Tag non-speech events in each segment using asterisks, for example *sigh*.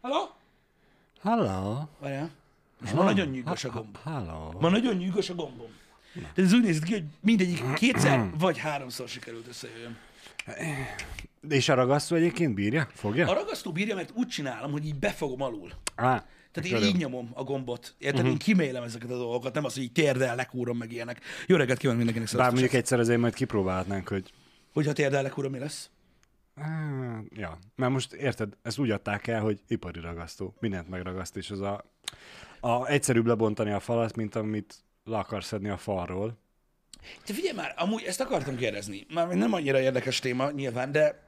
Halló? Hello. Várjál. És ma nagyon nyűgös a gomb. Hello. Ma nagyon nyűgös a gombom. De ez úgy nézett ki, hogy mindegyik *clears throat* kétszer vagy háromszor sikerült összejöjjön. És a ragasztó egyébként bírja? Fogja? A ragasztó bírja, mert úgy csinálom, hogy így befogom alul. Á, Tehát én így nyomom a gombot. Érted? Uh-huh. Én kimélem ezeket a dolgokat, nem az, hogy így térdel lekúrom meg ilyenek. Jó reggelt kívánok mindenkinek Bár mondjuk egyszer azért majd kipróbálhatnánk, hogy Hogyha térdel lekúrom, mi lesz? Á, Ja, mert most érted, ezt úgy adták el, hogy ipari ragasztó, mindent megragaszt, és az a, a egyszerűbb lebontani a falat, mint amit le akarsz szedni a falról. Te figyelj már, amúgy ezt akartam kérdezni. Már nem annyira érdekes téma nyilván, de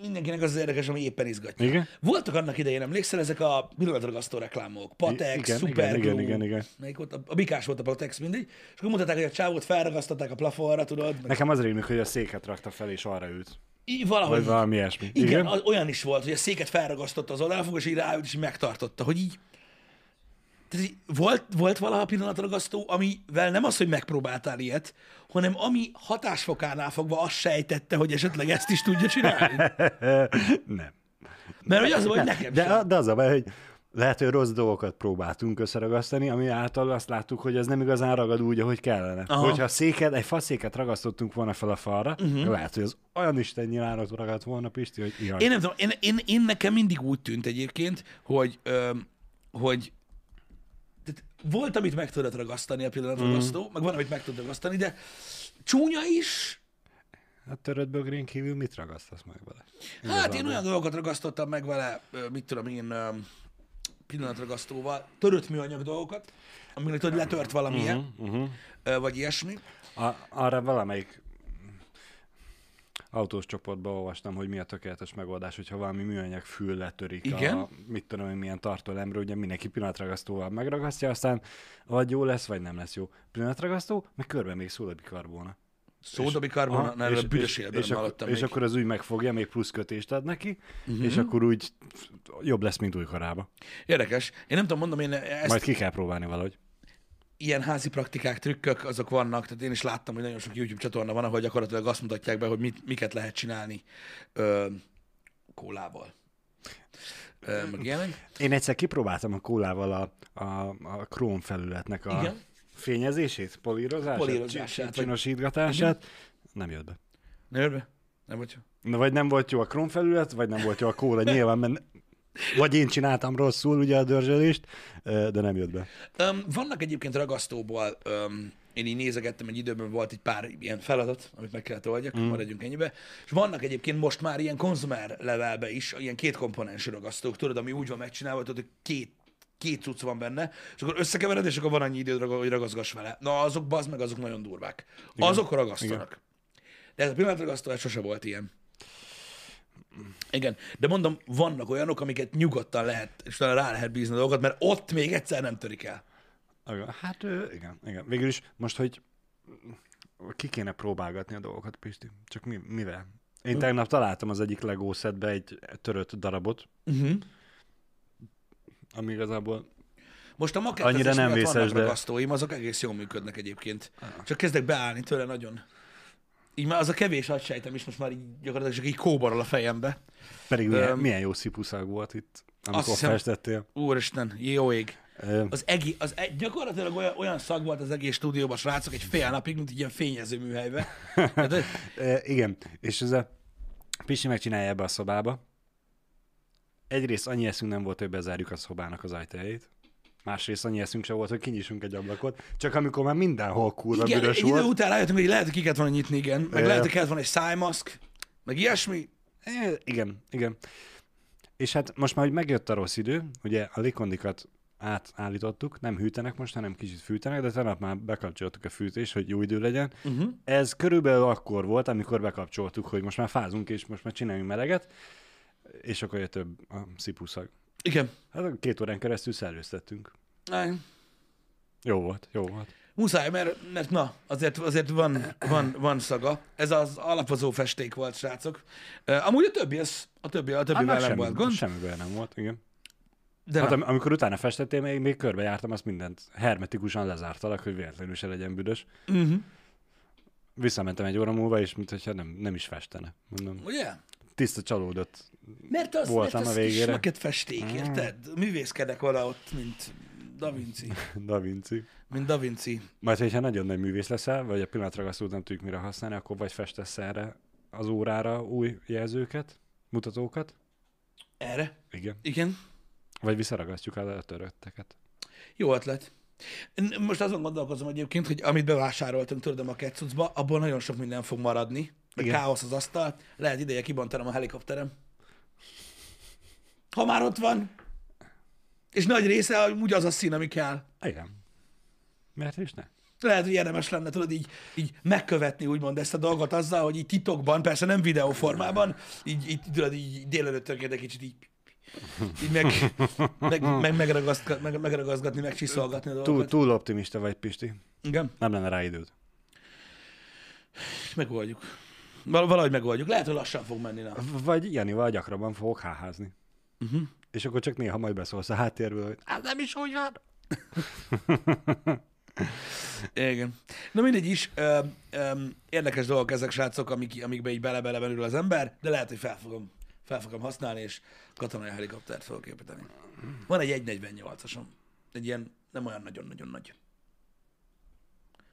mindenkinek az, az érdekes, ami éppen izgatja. Igen? Voltak annak idején, emlékszel, ezek a pillanatragasztó reklámok, Patex, igen, Superglue, igen, igen, igen. Melyik volt? A, a Bikás volt a Patex mindig, és akkor mutatták, hogy a csávót felragasztották a plafonra, tudod? Meg Nekem az rémlik, hogy a széket rakta fel, és arra ült. Valahogy Vagy valami ilyesmi. Igen, Igen? az, olyan is volt, hogy a széket felragasztotta az oldalfog, és így ráült, és megtartotta, hogy így... Tehát így volt, volt valaha pillanatragasztó, amivel nem az, hogy megpróbáltál ilyet, hanem ami hatásfokánál fogva azt sejtette, hogy esetleg ezt is tudja csinálni. *laughs* Nem. Mert hogy az, hogy nekem De, sem. de az a baj, hogy lehet, hogy rossz dolgokat próbáltunk összeragasztani, ami által azt láttuk, hogy ez nem igazán ragad úgy, ahogy kellene. Aha. Hogyha széket, egy faszéket ragasztottunk volna fel a falra, Mhm. uh-huh. lehet, hogy az olyan isten nyilárat ragadt volna, Pisti, hogy ilyen. Én nem tudom, én, én, én nekem mindig úgy tűnt egyébként, hogy, öm, hogy tehát volt, amit meg tudod ragasztani a pillanatragasztó, mm. meg van, amit meg tudod ragasztani, de csúnya is, A törött bögrén kívül mit ragasztasz meg vele? Hát én olyan dolgokat ragasztottam meg vele, mit tudom én, pillanatragasztóval, törött műanyag dolgokat, aminek tudod, letört valamilyen, Uh-huh. ö, vagy ilyesmi. A, arra valamelyik autós csoportban olvastam, hogy mi a tökéletes megoldás, hogyha valami műanyag fül letörik Igen. a, mit tudom én, milyen tartólemről, ugye mindenki pillanatragasztóval megragasztja, aztán vagy jó lesz, vagy nem lesz jó. Pillanatragasztó, meg körbe még szól erről a büdös és, hallottam és még. Akkor az úgy megfogja, még plusz kötést ad neki, uh-huh. és akkor úgy jobb lesz, mint újkorába. Érdekes. Én nem tudom, mondom, én ezt Majd ki kell próbálni valahogy. ilyen házi praktikák, trükkök, azok vannak, tehát én is láttam, hogy nagyon sok YouTube csatorna van, ahol gyakorlatilag azt mutatják be, hogy mit, miket lehet csinálni ö, kólával. Ö, meg ilyenek. Én egyszer kipróbáltam a kólával a, a, a Chrome felületnek a Igen. Fényezését, polírozását, Polírozását, csinosítgatását. Nem jött be. Ne jön be? Nem vagy jó. Na, vagy nem volt jó a Chrome felület, vagy nem volt jó a kóla, nyilván, mert vagy én csináltam rosszul ugye a dörzsölést, de nem jött be. Um, vannak egyébként ragasztóból, um, én így nézegettem, egy időben volt egy pár ilyen feladat, amit meg kellett oldjak, mm. maradjunk ennyibe, és vannak egyébként most már ilyen konzumer levelbe is, ilyen két komponensű ragasztók, tudod, ami úgy van megcsinálva, tudod, hogy két két cucc van benne, és akkor összekevered, és akkor van annyi időd, hogy ragaszgass vele. Na, azok bazd meg, azok nagyon durvák. Igen. Azok ragasztanak. Igen. De ez a pillanatragasztó, sose volt ilyen. Igen, de mondom, vannak olyanok, amiket nyugodtan lehet, és talán rá lehet bízni a dolgokat, mert ott még egyszer nem törik el. Hát igen, igen. Végül is most, hogy ki kéne próbálgatni a dolgokat, Pisti? Csak mi, mivel? Én tegnap találtam az egyik Lego egy törött darabot, Uh-huh. Ami igazából Most a Annyira makettezés nem miatt vészes, de- ragasztóim, azok egész jól működnek egyébként. Csak kezdek beállni tőle nagyon. Így már az a kevés agysejtem is most már így gyakorlatilag csak így kóborol a fejembe. pedig milyen, Öm, milyen jó szipuszag volt itt, amikor hiszem- festettél. Úristen, jó ég. Ö, Az, egi, az e, gyakorlatilag olyan, olyan szag volt az egész stúdióban, srácok, egy fél napig, mint egy ilyen fényező műhelybe. *laughs* Tehát, E, igen, és ez a Pisti megcsinálja ebbe a szobába. Egyrészt annyi eszünk nem volt, hogy bezárjuk a szobának az ajtajait. Másrészt annyi eszünk sem volt, hogy kinyissunk egy ablakot. Csak amikor már mindenhol kurva igen, büdös egy idő volt. után rájöttünk, hogy lehet, hogy ki kellett volna nyitni, igen. Meg Ö. lehet, hogy kellett volna egy szájmaszk, meg ilyesmi. E, igen, igen. És hát most már, hogy megjött a rossz idő, ugye a likondikat átállítottuk, nem hűtenek most, hanem kicsit fűtenek, de tegnap már bekapcsoltuk a fűtést, hogy jó idő legyen. Uh-huh. Ez körülbelül akkor volt, amikor bekapcsoltuk, hogy most már fázunk, és most már csináljunk meleget, és akkor jött több a szipuszag. Igen. Hát két órán keresztül szellőztettünk. Aj, Jó volt, jó volt. Muszáj, mert, mert na, azért, azért van, van, van szaga. Ez az alapozó festék volt, srácok. Amúgy a többi, ez, a többi, a többivel nem semmi, volt gond. Semmivel nem volt, igen. De Hát amikor utána festettél, még, még körbejártam, azt mindent hermetikusan lezártalak, hogy véletlenül se legyen büdös. uh-huh. Visszamentem egy óra múlva, és mintha nem, nem is festene. Mondom, ugye? Tiszta csalódott. Mert az, Voltam mert a az végére. makett festék, érted? Művészkedek vala ott, mint Da Vinci. *laughs* Da Vinci. Mint Da Vinci. Majd, hogyha nagyon nagy művész leszel, vagy a pillanatragasztót nem tudjuk mire használni, akkor vagy festesz erre az órára új jelzőket, mutatókat. Erre? Igen. Igen. Vagy visszaragasztjuk a törötteket. Jó ötlet. Most azon gondolkozom egyébként, hogy amit bevásároltunk, tudod, a ketcucba, abból nagyon sok minden fog maradni. Meg Igen. káosz az asztal. Lehet ideje kibontanom a helikopterem. Ha már ott van. És nagy része úgy az a szín, ami kell. Igen. Miért is ne? Lehet, hogy érdemes lenne, tudod, így, így megkövetni úgymond ezt a dolgot azzal, hogy így titokban, persze nem videóformában, így, így tudod, így délelőttönként egy kicsit így, így meg, meg, meg, megragasztga, meg, megragaszgatni, megcsiszolgatni a Túl, dolgokat. túl optimista vagy, Pisti. Igen, Nem lenne rá időd. megoldjuk. Val- valahogy megoldjuk. Lehet, hogy lassan fog menni. Na. Vagy Janival gyakrabban fogok háházni. Uh-huh. És akkor csak néha majd beszólsz a háttérből, hogy "Á, nem is úgy van. *laughs* Igen. Na mindegy is, ö, ö, érdekes dolgok ezek, srácok, amik, amikbe így bele-bele az ember, de lehet, hogy fel fogom, fel fogom használni, és katonai helikoptert fogok építeni. Van egy 1.48-asom. Egy ilyen nem olyan nagyon-nagyon nagy.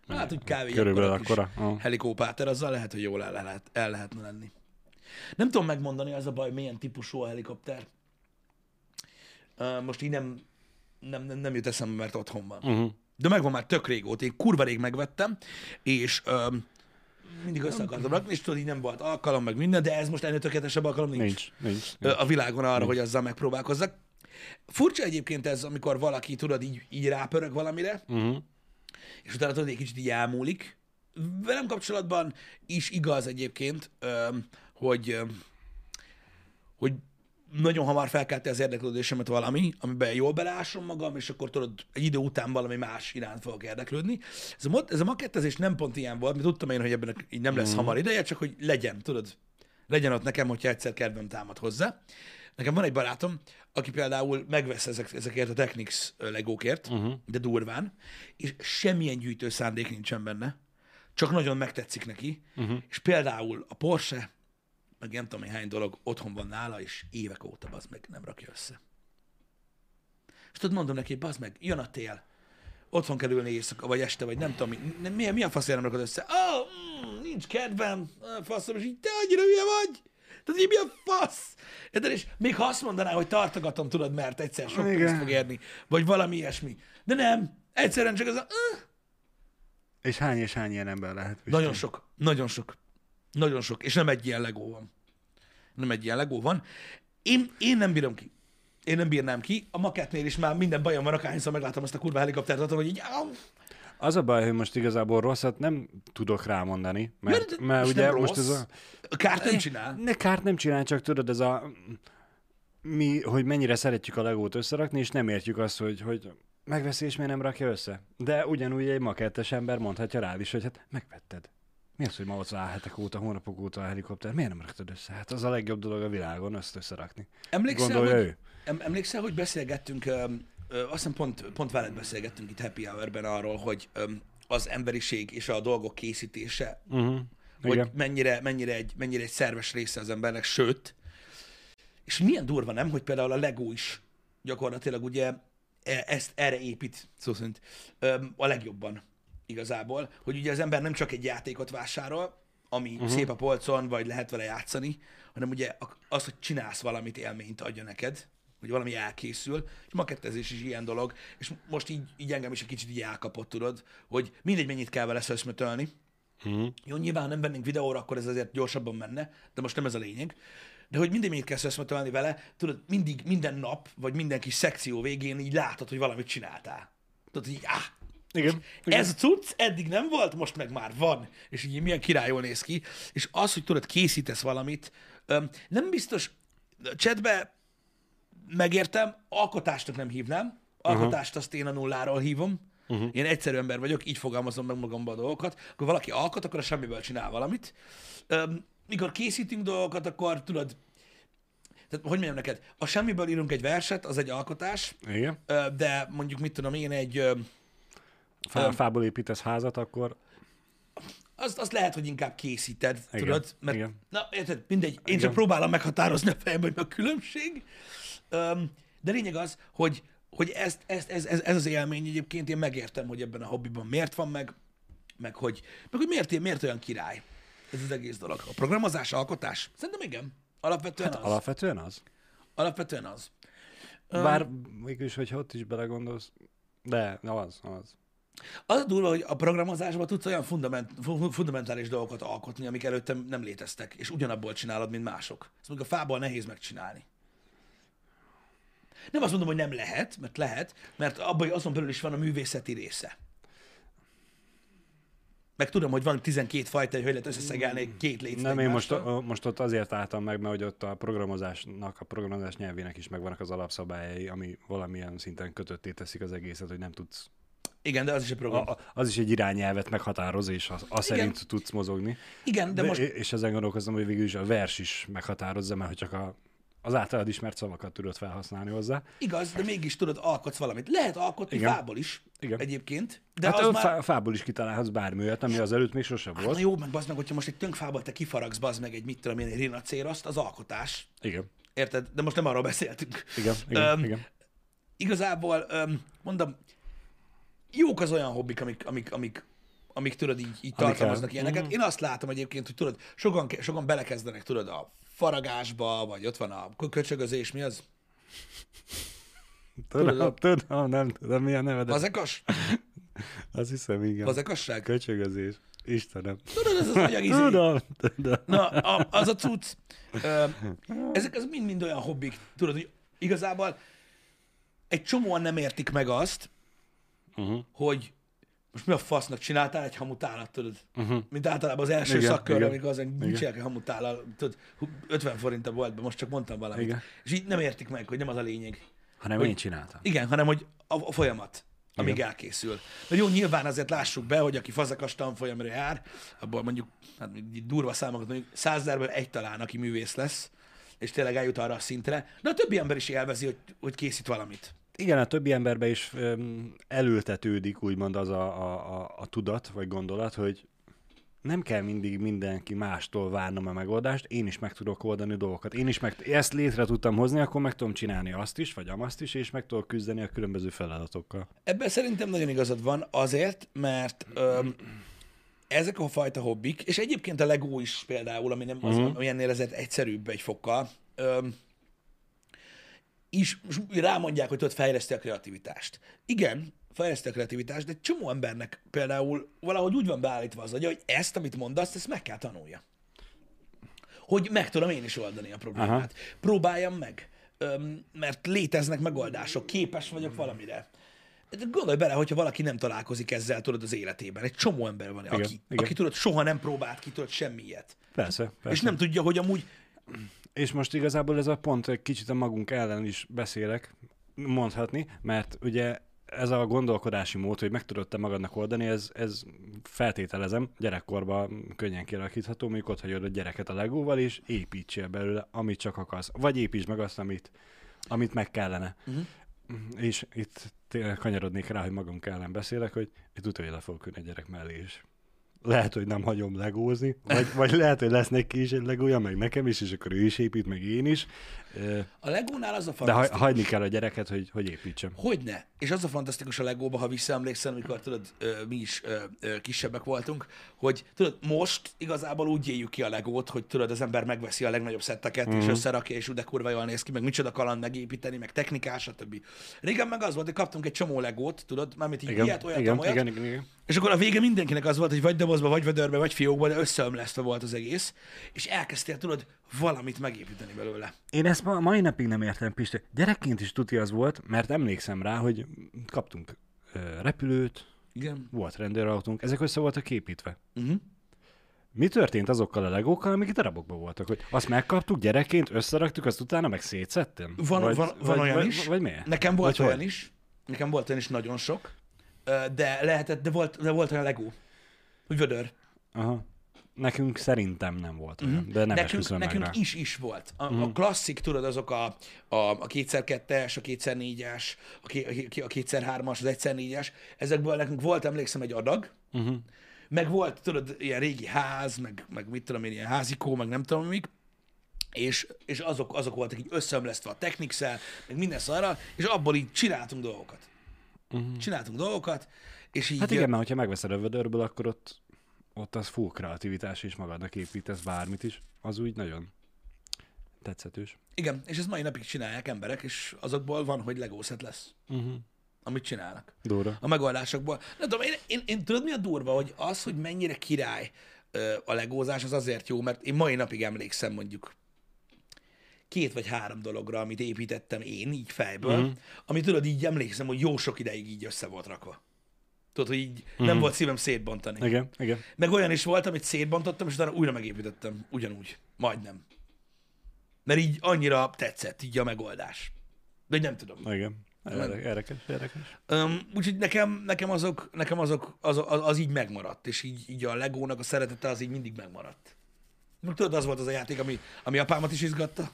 Hát, hogy kávé Körülbelül akkora. Aha. helikópáter, azzal lehet, hogy jól el, lehet, el lehetne lenni. Nem tudom megmondani, az a baj, milyen típusú a helikopter. Ö, Most így nem, nem, nem, nem jut eszembe, mert otthon van. Uh-huh. De megvan már tök régóta, én kurva rég megvettem, és öm, mindig össze akartam rakni, és tudod, így nem volt alkalom, meg minden, de ez most ennél tökéletesebb alkalom nincs, Nincs, nincs. Ö, a világon arra, hogy azzal megpróbálkozzak. Furcsa egyébként ez, amikor valaki, tudod, így, így rápörög valamire, Uh-huh. És utána tudod, egy kicsit így elmúlik. Velem kapcsolatban is igaz egyébként, hogy, hogy nagyon hamar felkelti az érdeklődésemet valami, amiben jól beleásom magam, és akkor tudod, egy idő után valami más iránt fogok érdeklődni. Ez a, mod- ez a makettezés nem pont ilyen volt, mert tudtam én, hogy ebben így nem lesz hamar ideje, csak hogy legyen, tudod, legyen ott nekem, hogyha egyszer kedvem támad hozzá. Nekem van egy barátom, aki például megvesz ezek, ezekért a Technics legókért, uh-huh. de durván, és semmilyen gyűjtő szándék nincsen benne, csak nagyon megtetszik neki, uh-huh. és például a Porsche, meg nem tudom, hány dolog otthon van nála, és évek óta az meg nem rakja össze. És tudod, mondom neki, bazd meg, jön a tél, otthon kell ülni éjszaka, vagy este, vagy nem tudom, mi, mi, mi a faszért nem rakod össze? Ó, oh, mm, nincs kedvem, faszom, és így te annyira hülye vagy. Tehát így mi a fasz? Érted? És még ha azt mondaná, hogy tartogatom, tudod, mert egyszer sok Igen. pénzt fog érni, vagy valami ilyesmi. De nem, egyszerűen csak ez a... Uh, És hány és hány ilyen ember lehet? Pisti? nagyon sok, nagyon sok, nagyon sok, és nem egy ilyen legó van. Nem egy ilyen legó van. Én, én nem bírom ki. Én nem bírnám ki. A makettnél is már minden bajom van, akárhányszor meglátom azt a kurva helikoptert, hogy így... Áh, Az a baj, hogy most igazából rosszat nem tudok rámondani, mert, mert most ugye most ez a... kárt nem csinál. Ne kárt nem csinál, csak tudod, ez a... Mi, hogy mennyire szeretjük a legót összerakni, és nem értjük azt, hogy, hogy megveszi, és miért nem rakja össze. De ugyanúgy egy makettes ember mondhatja rád is, hogy hát megvetted. Mi az, hogy ma ott áll hetek óta, hónapok óta a helikopter? Miért nem raktad össze? Hát az a legjobb dolog a világon, azt összerakni. Emlékszel, Gondolja hogy, ő. em, emlékszel, hogy beszélgettünk, azt hiszem pont, pont veled beszélgettünk itt Happy Hour-ben arról, hogy az emberiség és a dolgok készítése, Uh-huh. hogy Igen. mennyire, mennyire, egy, mennyire egy szerves része az embernek, sőt, és milyen durva nem, hogy például a Lego is gyakorlatilag ugye e- ezt erre épít, szó szerint, öm, a legjobban igazából, hogy ugye az ember nem csak egy játékot vásárol, ami uh-huh. szép a polcon, vagy lehet vele játszani, hanem ugye az, hogy csinálsz valamit, élményt adja neked, hogy valami elkészül, és makettezés is ilyen dolog, és most így, így engem is egy kicsit így elkapott, tudod, hogy mindegy mennyit kell vele szöszmötölni, Uh-huh. jó, nyilván ha nem vennénk videóra, akkor ez azért gyorsabban menne, de most nem ez a lényeg. De hogy mindig mit kell összemetölni vele, tudod, mindig, minden nap, vagy minden kis szekció végén így látod, hogy valamit csináltál. Tudod, így, áh, Igen. ez a cucc eddig nem volt, most meg már van. És így milyen királyul néz ki. És az, hogy tudod, készítesz valamit, nem biztos, chatbe megértem, alkotásnak nem hívnám, alkotást azt én a nulláról hívom, uh-huh. én egyszerű ember vagyok, így fogalmazom meg magamban a dolgokat, akkor valaki alkot, akkor a semmiből csinál valamit. Öm, mikor készítünk dolgokat, akkor tudod, tehát hogy mondjam neked, a semmiből írunk egy verset, az egy alkotás, Igen. de mondjuk mit tudom én, egy, Fá, fából építesz házat, akkor azt, azt lehet, hogy inkább készíted, Igen, tudod? Mert, igen. Na, érted, mindegy, én Igen. csak próbálom meghatározni a fejemben, hogy a különbség. De lényeg az, hogy, hogy ezt, ezt, ez, ez, ez az élmény egyébként, én megértem, hogy ebben a hobbiban miért van meg, meg hogy, meg hogy miért, miért olyan király ez az egész dolog. A programozás, alkotás? Szerintem igen. Alapvetően az. Alapvetően az. Alapvetően az. Bár mégis, hogyha ott is belegondolsz, de az, az. Az a durva, hogy a programozásban tudsz olyan fundament, fu- fundamentális dolgokat alkotni, amik előtte nem léteztek, és ugyanabból csinálod, mint mások. Ezt mondjuk a fából nehéz megcsinálni. Nem azt mondom, hogy nem lehet, mert lehet, mert abban azon belül is van a művészeti része. Meg tudom, hogy van 12 fajta, hogy lehet összeszegelni két létszet Nem, én most, most ott azért álltam meg, mert hogy ott a programozásnak, a programozás nyelvének is megvannak az alapszabályai, ami valamilyen szinten kötötté teszik az egészet, hogy nem tudsz. Igen, de az is egy program. a, az is egy irányelvet meghatároz, és az, az szerint tudsz mozogni. Igen, de De most És ezen gondolkozom, hogy végül is a vers is meghatározza, mert hogy csak a, az általad ismert szavakat tudod felhasználni hozzá. igaz, de mégis tudod, alkotsz valamit. Lehet alkotni Igen. fából is, Igen. egyébként, de hát az már... fából is kitalálhatsz bármilyen, ami az előtt még sose Na volt. jó, meg bazd meg, hogyha most egy tönkfából te kifaragsz, bazd meg egy mit tudom én, egy rinacéroszt, az alkotás. Igen, Érted? De most nem arról beszéltünk. igen, igen, Öm, igen. Igazából, öm, mondom, jók az olyan hobbik, amik, amik, amik, amik tudod, így, így tartalmaznak Amikkel- ilyeneket. Én azt látom egyébként, hogy tudod, sokan, sokan belekezdenek, tudod, a faragásba, vagy ott van a kö- köcsögözés, mi az? Tudom, tudom, nem tudom, milyen neve, de Vazekas? *laughs* azt hiszem, igen. Vazekasság? Köcsögözés. Istenem. Tudod, ez az *laughs* anyag izé. Tudom, tudom. Na, a, az a cucc. Ezek az mind-mind olyan hobbik, tudod, hogy igazából egy csomóan nem értik meg azt, Uh-huh. hogy most mi a fasznak csináltál egy hamutálat, tudod? Uh-huh. Mint általában az első Igen, szakkör, igen, amikor az mit igen. csinálják egy hamutállal, tudod, hu- 50 forint a boltban, most csak mondtam valamit. Igen. És így nem értik meg, hogy nem az a lényeg. Hanem Hogy- én csináltam. Igen, hanem hogy a, a folyamat, amíg Igen. elkészül. Mert jó, nyilván azért lássuk be, hogy aki fazekas tanfolyamra jár, abból mondjuk, hát durva számokat mondjuk, százezerből egy talán, aki művész lesz, és tényleg eljut arra a szintre, de a többi ember is élvezi, hogy, hogy készít valamit. Igen, a többi emberbe is elültetődik úgymond az a, a, a, a tudat, vagy gondolat, hogy nem kell mindig mindenki mástól várnom a megoldást, én is meg tudok oldani dolgokat. Én is meg, ezt létre tudtam hozni, akkor meg tudom csinálni azt is, vagy amazt is, és meg tudok küzdeni a különböző feladatokkal. Ebben szerintem nagyon igazad van azért, mert öm, ezek a fajta hobbik, és egyébként a Lego is például, ami nem az, Mhm. ami ennél ezért egyszerűbb egy fokkal, öm, is rámondják, hogy tudod fejleszti a kreativitást. Igen, fejleszti a kreativitást, de egy csomó embernek például valahogy úgy van beállítva az agya, hogy ezt, amit mondasz, ezt meg kell tanulja. Hogy meg tudom én is oldani a problémát. Aha. Próbáljam meg, öm, mert léteznek megoldások, képes vagyok valamire. De Gondolj bele, hogyha valaki nem találkozik ezzel, tudod, az életében. Egy csomó ember van, Igen, aki, igen. aki tudod, soha nem próbált ki, tudod, semmi ilyet. Persze, persze. És nem tudja, hogy amúgy És most igazából ez a pont egy kicsit a magunk ellen is beszélek, mondhatni, mert ugye ez a gondolkodási mód, hogy meg tudod te magadnak oldani, ez, ez feltételezem, gyerekkorban könnyen kialakítható, mondjuk ott hagyod a gyereket a legóval, és építsél belőle, amit csak akarsz. Vagy építs meg azt, amit, amit meg kellene. Mhm. És itt kanyarodnék rá, hogy magunk ellen beszélek, hogy itt le fogok ülni a gyerek mellé is. Lehet, hogy nem hagyom legózni, vagy, vagy lehet, hogy lesz neki is egy legója, meg nekem is, és akkor ő is épít, meg én is. A Legónál az a De fantasztikus. hagyni kell a gyereket, hogy, hogy építsem. Hogyne. És az a fantasztikus a Legóba, ha visszaemlékszel, amikor tudod, mi is kisebbek voltunk, hogy tudod, most igazából úgy éljük ki a Legót, hogy tudod, az ember megveszi a legnagyobb szetteket, Mhm. mm. és összerakja, és úgy de kurva jól néz ki, meg micsoda kaland megépíteni, meg technikás, stb. Régen meg az volt, hogy kaptunk egy csomó Legót, tudod, mármint így Igen, ilyet, olyat, igen, olyat, igen, igen, igen. És akkor a vége mindenkinek az volt, hogy vagy dobozba, vagy vödörbe, vagy fiókba, de összeömlesztve volt az egész, és elkezdtél, tudod, valamit megépíteni belőle. Én ezt ma, mai napig nem értem, Pisti. Gyerekként is tuti az volt, mert emlékszem rá, hogy kaptunk ö, repülőt, Igen. volt rendőrautónk, ezek össze voltak építve. Uh-huh. Mi történt azokkal a legókkal, amik darabokban voltak? Hogy azt megkaptuk gyerekként, összeraktuk, azt utána meg szétszettem? Van, van, van vagy, olyan vagy, is. Vagy miért? Nekem volt Vagy olyan hogy? is. Nekem volt olyan is nagyon sok. De lehetett, de volt, de volt olyan Lego. Hogy vödör. Aha. Nekünk szerintem nem volt olyan, uh-huh. de nem Mhm. nekünk nekünk rá. is is volt. A, uh-huh. a klasszik, tudod, azok a, a, a 2x2-es, a 2x4-es, a, a, a 2x3-as, az 1x4-es, ezekből nekünk volt, emlékszem, egy adag, Uh-huh. meg volt, tudod, ilyen régi ház, meg, meg mit tudom én, ilyen házikó, meg nem tudom mik, és, és azok, azok voltak így összeomlesztve a technics meg minden szarra, és abból így csináltunk dolgokat. Uh-huh. Csináltunk dolgokat, és így... Hát igen, mert hogyha megveszed a vödörből, akkor ott, ott az full kreativitás, és magadnak építesz bármit is, az úgy nagyon tetszetős. Igen, és ezt mai napig csinálják emberek, és azokból van, hogy Lego set lesz. Uh-huh. Amit csinálnak. Dóra. A megoldásokból. Nem tudom, én, én, én tudod mi a durva, hogy az, hogy mennyire király ö, a legózás, az azért jó, mert én mai napig emlékszem mondjuk két vagy három dologra, amit építettem én így fejből, Mhm. uh-huh. ami tudod, így emlékszem, hogy jó sok ideig így össze volt rakva. Tudod, hogy így Mhm. nem volt szívem szétbontani. Igen, igen. Meg olyan is volt, amit szétbontottam, és utána újra megépítettem. Ugyanúgy. Majdnem. Mert így annyira tetszett így a megoldás. De nem tudom. Igen. Érdekes, érdekes. Um, úgyhogy nekem, nekem azok, nekem azok, az, az, az, így megmaradt, és így, így a Legónak a szeretete az így mindig megmaradt. Tudod, az volt az a játék, ami, ami apámat is izgatta.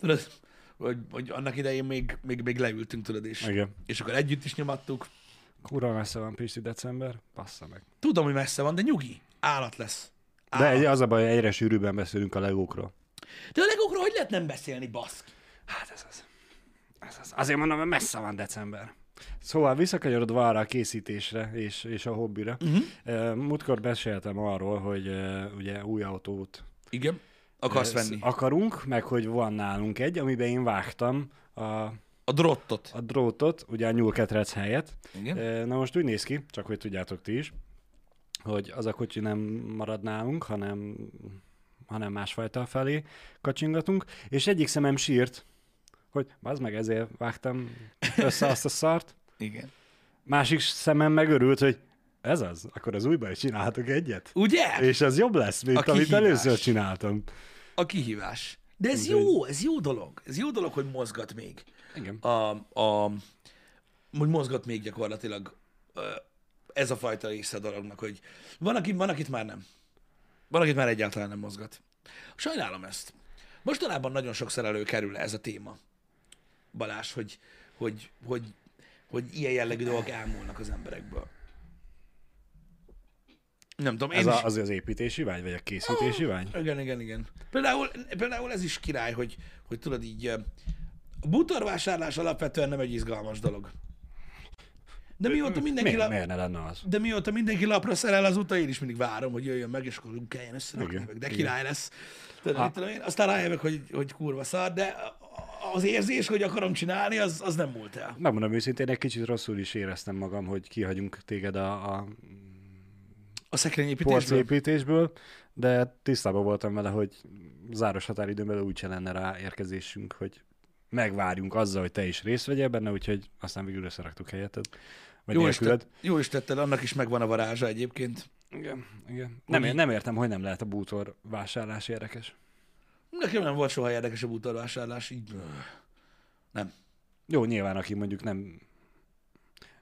Tudod, hogy, hogy annak idején még, még, még leültünk, tudod, és, Igen. és akkor együtt is nyomattuk. Kurva messze van Pisti december, passza meg. Tudom, hogy messze van, de nyugi, állat lesz. De Állat. egy, az a baj, egyre sűrűbben beszélünk a legókról. de a Legókról hogy lehet nem beszélni, baszki? Hát ez az. ez az. Azért mondom, mert messze van december. Szóval visszakanyarodva arra a készítésre és, és a hobbira. Uh-huh. Múltkor beszéltem arról, hogy uh, ugye új autót Igen. Akarsz venni? akarunk, meg hogy van nálunk egy, amiben én vágtam a, A drottot. a drótot, ugye a nyúlketrec helyett. Igen. Na most úgy néz ki, csak hogy tudjátok ti is, hogy az a kocsi nem marad nálunk, hanem, hanem másfajta felé kacsingatunk, és egyik szemem sírt, hogy az meg ezért vágtam össze azt a szart, Igen. másik szemem megörült, hogy ez az, akkor az újban is csinálhatok egyet. Ugye? És ez jobb lesz, mint A amit kihívás. először csináltam. A kihívás. De ez Úgyhogy- jó, ez jó dolog. Ez jó dolog, hogy mozgat még. Igen. A, a, hogy mozgat még gyakorlatilag ez a fajta része a dolognak, hogy van, aki, van akit már nem. Van, akit már egyáltalán nem mozgat. Sajnálom ezt. Mostanában nagyon sokszor előkerül ez a téma. Balás, hogy, hogy, hogy, hogy ilyen jellegű dolgok elmúlnak az emberekből. Nem tudom, én Ez a, az az építési vágy, vagy a készítési vágy? Igen, igen, igen. Például, például ez is király, hogy, hogy tudod így, a bútorvásárlás alapvetően nem egy izgalmas dolog. De mióta mindenki, Miért, la... miért ne lenne az? de mióta mindenki lapra szerel azóta, én is mindig várom, hogy jöjjön meg, és akkor kelljen összerakni, meg, de király lesz. Tudod, tudom én? Aztán rájövök, hogy, hogy kurva szar, de az érzés, hogy akarom csinálni, az, az nem múlt el. Megmondom őszintén, egy kicsit rosszul is éreztem magam, hogy kihagyunk téged a, a A szekrényépítésből. porcépítésből, de tisztában voltam vele, hogy záros határidőn belül úgyse lenne rá érkezésünk, hogy megvárjunk azzal, hogy te is részt vegyél benne, úgyhogy aztán végül összeraktuk helyetted. Vagy Jó is, tett, jó is tetted, annak is megvan a varázsa egyébként. Igen, igen. Nem, nem értem, hogy nem lehet a bútor vásárlás érdekes. Nekem nem volt soha érdekes a bútorvásárlás, így... Nem. Jó, nyilván, aki mondjuk nem,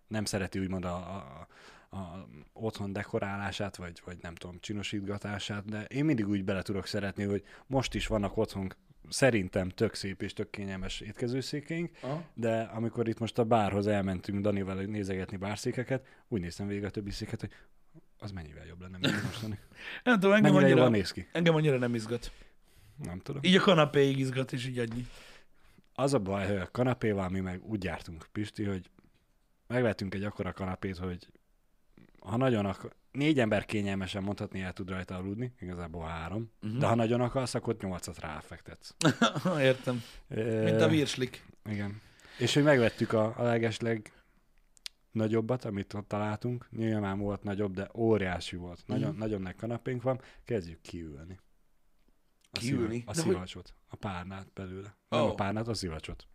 nem szereti úgymond a, a, a otthon dekorálását, vagy, vagy nem tudom, csinosítgatását, de én mindig úgy bele tudok szeretni, hogy most is vannak otthon szerintem tök szép és tök kényelmes étkezőszékeink, Aha. de amikor itt most a bárhoz elmentünk Danival nézegetni bárszékeket, úgy néztem végig a többi széket, hogy az mennyivel jobb lenne, mint mostani. *laughs* Nem tudom, engem Mennyivel annyira, néz ki. engem annyira nem izgat. Nem tudom. Így a kanapéig izgat, és így annyi. Az a baj, hogy a kanapéval mi meg úgy jártunk, Pisti, hogy megvettünk egy akkora kanapét, hogy ha nagyon akar, négy ember kényelmesen mondhatni el tud rajta aludni, igazából három, uh-huh. de ha nagyon akarsz, akkor nyolcat ráfektetsz. *laughs* Értem. Mint a virslik. Igen. És hogy megvettük a, a legesleg nagyobbat, amit ott találtunk. Nyilván volt nagyobb, de óriási volt. Nagyon, Mhm. nagyon nagy kanapénk van. Kezdjük kiülni. A Kiülni? Sziva, a De hogy- szivacsot. A párnát belőle. Nem Ó. a párnát, a szivacsot.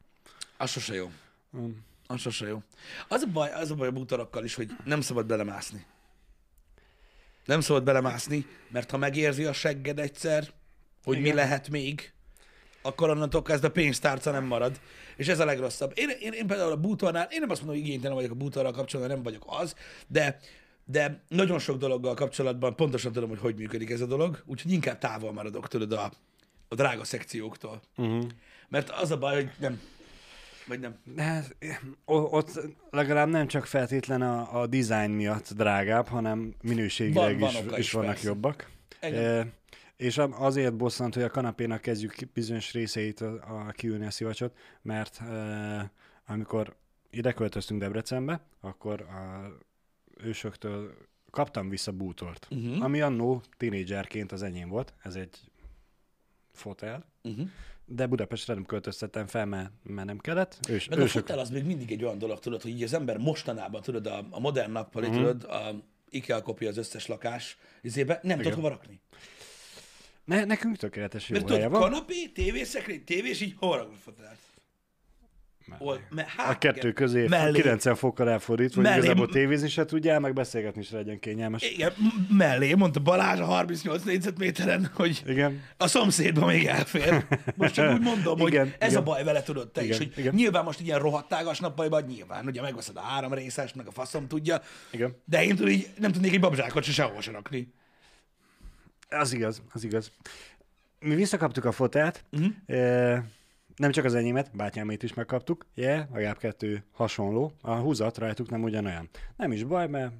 Az sose jó. Mm. Az sose jó. Az a baj, az a baj a bútorokkal is, hogy nem szabad belemászni. Nem szabad belemászni, mert ha megérzi a segged egyszer, hogy Igen. mi lehet még, akkor onnantól kezdve pénztárca nem marad. És ez a legrosszabb. Én, én, én például a bútornál, én nem azt mondom, hogy igénytelen vagyok a bútorral kapcsolatban, nem vagyok az, de, de nagyon sok dologgal kapcsolatban pontosan tudom, hogy hogy működik ez a dolog, úgyhogy inkább távol maradok tőled a, a drága szekcióktól. Uh-huh. Mert az a baj, hogy nem. Vagy nem? Hát, ott legalább nem csak feltétlen a, a design miatt drágább, hanem minőségileg Van- is, van is is, vannak persze. jobbak. E, és azért bosszant, hogy a kanapénak kezdjük ki- bizonyos részeit a, a kiülni a szivacsot, mert e, amikor ide költöztünk Debrecenbe, akkor a ősöktől kaptam vissza bútort, uh-huh. ami annó tínédzserként az enyém volt, ez egy fotel, Uh-huh. De Budapestre nem költöztettem fel, mert, mert nem kellett. Ős, Meg a ősök, fotel az még mindig egy olyan dolog, tudod, hogy így az ember mostanában, tudod, a, a modern nappali, Mhm. uh-huh. tudod, a IKEA kopja az összes lakás, izébe nem tudod hova rakni. ne, nekünk tökéletes jó Mert helye tudod, van. kanapé, tévészekrény, tévés, így hova rakod a? Me, hát, A kettő igen. közé mellé, 90 fokkal elfordítva, hogy Mellé- igazából tévézni se tudjál, meg beszélgetni is legyen kényelmes. Igen, mellé, mondta Balázs a 38 négyzetméteren, hogy Igen. a szomszédban még elfér. Most csak úgy mondom, hogy Igen, ez igen. a baj vele, tudod te Igen, is, hogy igen. nyilván most ilyen rohadt tágas nappaliban, nyilván, ugye megveszed a három részes, meg a faszom tudja, Igen. de én tudod, így nem tudnék egy babzsákot se sehova se rakni. Az igaz, az igaz. Mi visszakaptuk a Mhm. uh-huh. e, nem csak az enyémet, bátyámét is megkaptuk, yeah, legalább kettő hasonló. A húzat rajtuk nem ugyanolyan. Nem is baj, mert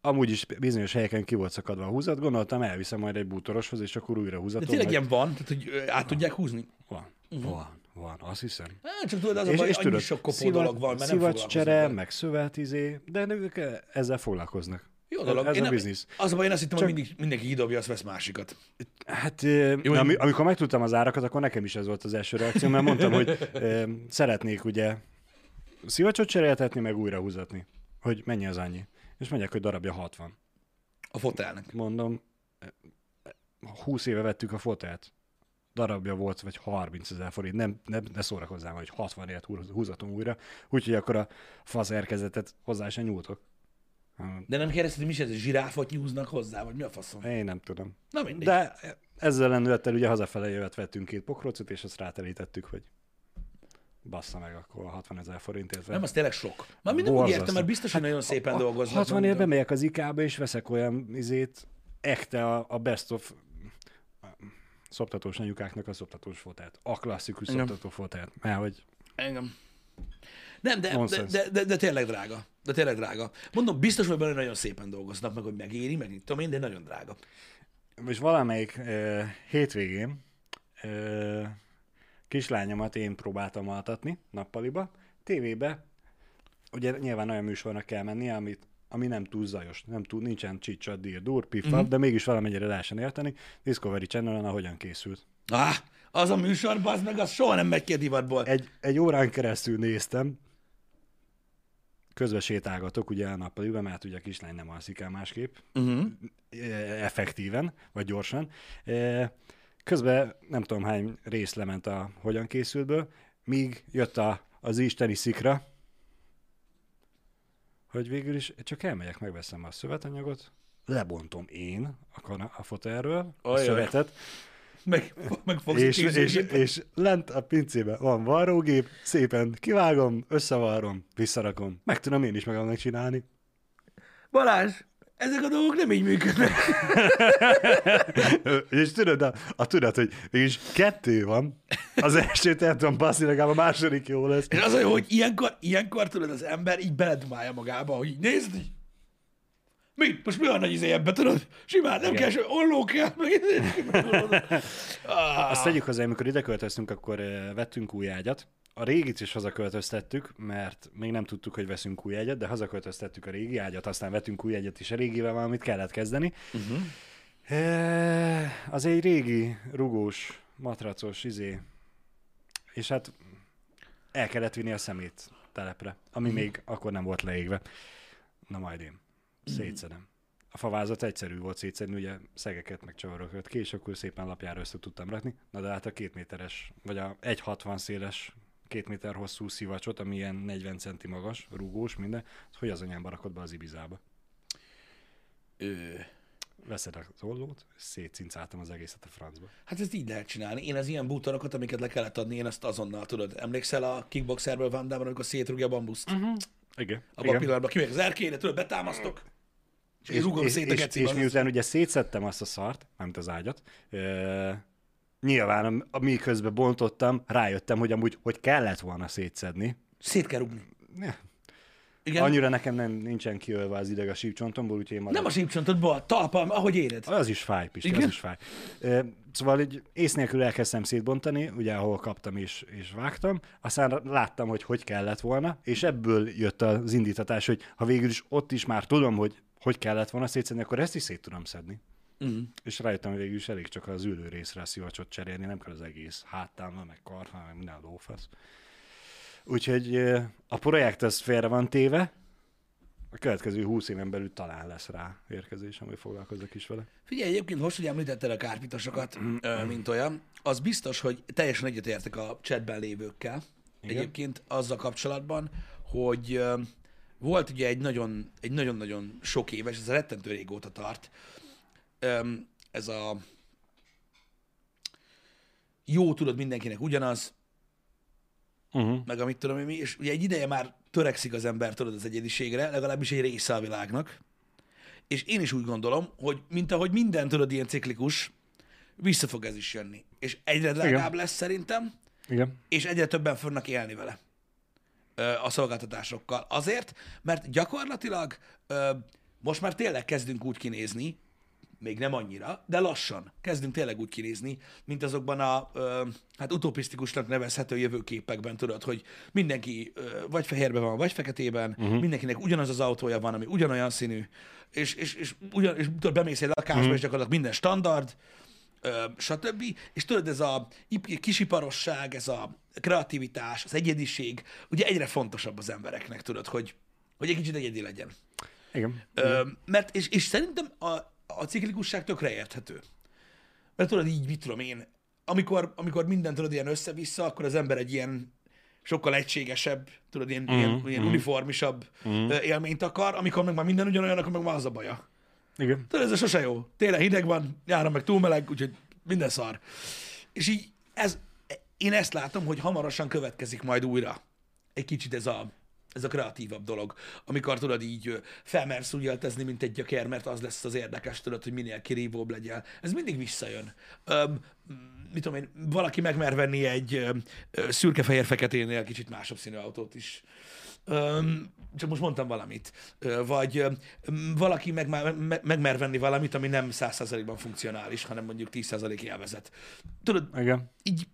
amúgy is bizonyos helyeken ki volt szakadva a húzat, gondoltam elviszem majd egy bútoroshoz, és akkor újra De húzatom. tényleg meg- ilyen van, tehát hogy át tudják húzni? Van, uh-huh. van, van, azt hiszem. Hát, csak tudod, az a baj, és annyi sok kopó dolog van, mert nem csere, meg szövet, izé, de ők ezzel foglalkoznak. Jó dolog. Ez Én a biznisz. Az a baj, én azt hittem, Csak- hogy mindig, mindenki kidobja, azt vesz másikat. Hát, Jó, ami, amikor megtudtam az árakat, akkor nekem is ez volt az első reakció, mert mondtam, hogy ö, szeretnék ugye szivacsot cseréltetni, meg újra húzatni. Hogy mennyi az annyi. És mondják, hogy darabja 60. A fotelnek. Mondom, ö, 20 éve vettük a fotelt. Darabja volt, vagy 30 ezer forint. Nem, nem, ne szórakozzál, hogy 60 ért húz- húzatom újra. Úgyhogy akkor a fazerkezetet hozzá sem nyújtok. De nem kérdezted, hogy mi is ez, zsiráfot nyúznak hozzá, vagy mi a faszom? Én nem tudom. Na mindegy. De ezzel lendülettel ugye hazafele jövet vettünk két pokrócot, és azt ráterítettük, hogy bassza meg akkor a 60 ezer forintért. Nem, az tényleg sok. Már minden úgy értem, mert biztos, hogy nagyon szépen dolgoznak. 60 nem éve tudom. megyek az IK-ba, és veszek olyan izét, ekte a, a best of szoptatós anyukáknak a szoptatós fotát. A klasszikus Igen. szoptató fotát. Mert hogy Engem. Nem, de, de, Nonsense. de, de, de, tényleg drága. De tényleg drága. Mondom, biztos, hogy benne nagyon szépen dolgoznak, meg hogy megéri, meg tudom én, de nagyon drága. és valamelyik uh, hétvégén uh, kislányomat én próbáltam altatni nappaliba, tévébe, ugye nyilván olyan műsornak kell mennie, amit, ami nem túl zajos, nem túl, nincsen csicsa, dír, dur, piffab, Mhm. mm-hmm. de mégis valamennyire lehessen érteni. Discovery Channel-en ahogyan készült. Ah, az a műsor, az meg, az soha nem megy ki a divatból. Egy, egy órán keresztül néztem, közben sétálgatok ugye a nappaliba, mert ugye a kislány nem alszik el másképp, Uh-huh. effektíven, vagy gyorsan. Eh, Közben nem tudom hány rész lement a hogyan készültből, míg jött a, az isteni szikra, hogy végül is csak elmegyek, megveszem a szövetanyagot, lebontom én a, a fotelről, a Ajaj. szövetet, Meg, meg fogsz és, és, és lent a pincébe van varrógép, szépen kivágom, összevarrom, visszarakom. Meg tudom én is magamnak csinálni. Balázs, ezek a dolgok nem így működnek. *laughs* És tudod, a, a tudat, hogy mégis kettő van, az elsőt el tudom baszni, legalább a második jó lesz. És az hogy ilyenkor, ilyenkor tudod, az ember így beledumálja magába, hogy így nézd, így, mi? Most mi a nagy izé ebbe, tudod? Simán, nem kell, se olló kell, meg ah, Azt tegyük hozzá, amikor ide költöztünk, akkor eh, vettünk új ágyat. A régit is hazaköltöztettük, mert még nem tudtuk, hogy veszünk új ágyat, de hazaköltöztettük a régi ágyat, aztán vettünk új ágyat is a régivel valamit kellett kezdeni. uh-huh. Az egy régi, rugós, matracos izé, és hát el kellett vinni a szemét telepre, ami Mhm. még akkor nem volt leégve. Na majd én. Szétszedem. A favázat egyszerű volt szétszedni, ugye szegeket meg csavarokat ki, és akkor szépen lapjára össze tudtam rakni. Na de hát a két méteres, vagy a 1,60 széles, két méter hosszú szivacsot, ami ilyen 40 centi magas, rugós, minden, hogy az anyámba rakod be az ibizába? Ö, Veszed az ollót, szétcincáltam az egészet a francba. hát ezt így lehet csinálni. Én az ilyen bútorokat, amiket le kellett adni, én azt azonnal tudod. Emlékszel a kickboxerből Van Damme, amikor szétrugja a bambuszt? Uh-huh. Igen. Abban a pillanatban kimegyek az erkélyre, tudod, betámasztok, és én rúgom és, szét a és, gecibe. és miután ugye szétszettem azt a szart, nem az ágyat, ö, nyilván, ami közben bontottam, rájöttem, hogy amúgy, hogy kellett volna szétszedni. Szét kell rúgni. Ja. Igen. Annyira nekem nem, nincsen kiölve az ideg a sípcsontomból, úgyhogy én Nem maradok. a sípcsontodból, a talpam, ahogy éred. Az is fáj, Pisti, az is fáj. Ö, Szóval egy ész nélkül elkezdtem szétbontani, ugye ahol kaptam és, és vágtam, aztán láttam, hogy hogy kellett volna, és ebből jött az indítatás, hogy ha végül is ott is már tudom, hogy hogy kellett volna szétszedni, akkor ezt is szét tudom szedni. Mm. És rájöttem, hogy végül is elég csak az ülő részre a szivacsot cserélni, nem kell az egész háttámmal, meg karfán, meg minden lófasz. Úgyhogy a projekt az félre van téve, a következő húsz éven belül talán lesz rá érkezés, hogy foglalkozok is vele. Figyelj, egyébként most, hogy említetted a kárpitosokat, ö, mint olyan, az biztos, hogy teljesen egyetértek a chatben lévőkkel. Igen. Egyébként azzal kapcsolatban, hogy volt ugye egy nagyon, egy nagyon-nagyon sok éves, ez a rettentő régóta tart, ez a jó, tudod, mindenkinek ugyanaz, Uh-huh. meg amit tudom én mi, és ugye egy ideje már törekszik az ember, tudod, az egyediségre, legalábbis egy része a világnak. És én is úgy gondolom, hogy mint ahogy minden, tudod, ilyen ciklikus, vissza fog ez is jönni. És egyre drágább lesz szerintem, Igen. és egyre többen fognak élni vele a szolgáltatásokkal. Azért, mert gyakorlatilag most már tényleg kezdünk úgy kinézni, még nem annyira, de lassan kezdünk tényleg úgy kinézni, mint azokban a ö, hát utopisztikusnak nevezhető jövőképekben, tudod, hogy mindenki ö, vagy fehérben van, vagy feketében, uh-huh. mindenkinek ugyanaz az autója van, ami ugyanolyan színű, és, és, és, ugyan, és tudod, bemész egy lakásba, uh-huh. és gyakorlatilag minden standard, ö, stb. És tudod, ez a ip- kisiparosság, ez a kreativitás, az egyediség, ugye egyre fontosabb az embereknek, tudod, hogy, hogy egy kicsit egyedi legyen. Igen. Ö, mert, és, és szerintem a, a ciklikusság tökre érthető. Mert tudod, így mit tudom én, amikor, amikor minden tudod ilyen össze-vissza, akkor az ember egy ilyen sokkal egységesebb, tudod, ilyen, mm, ilyen, ilyen uniformisabb mm. élményt akar, amikor meg már minden ugyanolyan, akkor meg már az a baja. Igen. Tudod, ez a sose jó. Télen hideg van, nyáron meg túl meleg, úgyhogy minden szar. És így ez, én ezt látom, hogy hamarosan következik majd újra egy kicsit ez a, ez a kreatívabb dolog, amikor tudod így felmersz úgy öltözni, mint egy gyökér, mert az lesz az érdekes, tudod, hogy minél kirívóbb legyen. Ez mindig visszajön. Öm, mit tudom én, valaki megmer venni egy szürke-fehér-feketénél kicsit másabb színű autót is. Öm, csak most mondtam valamit. Ö, Vagy ö, valaki meg, me, megmer venni valamit, ami nem 100%-ban funkcionális, hanem mondjuk 10% élvezet. Tudod, Igen. így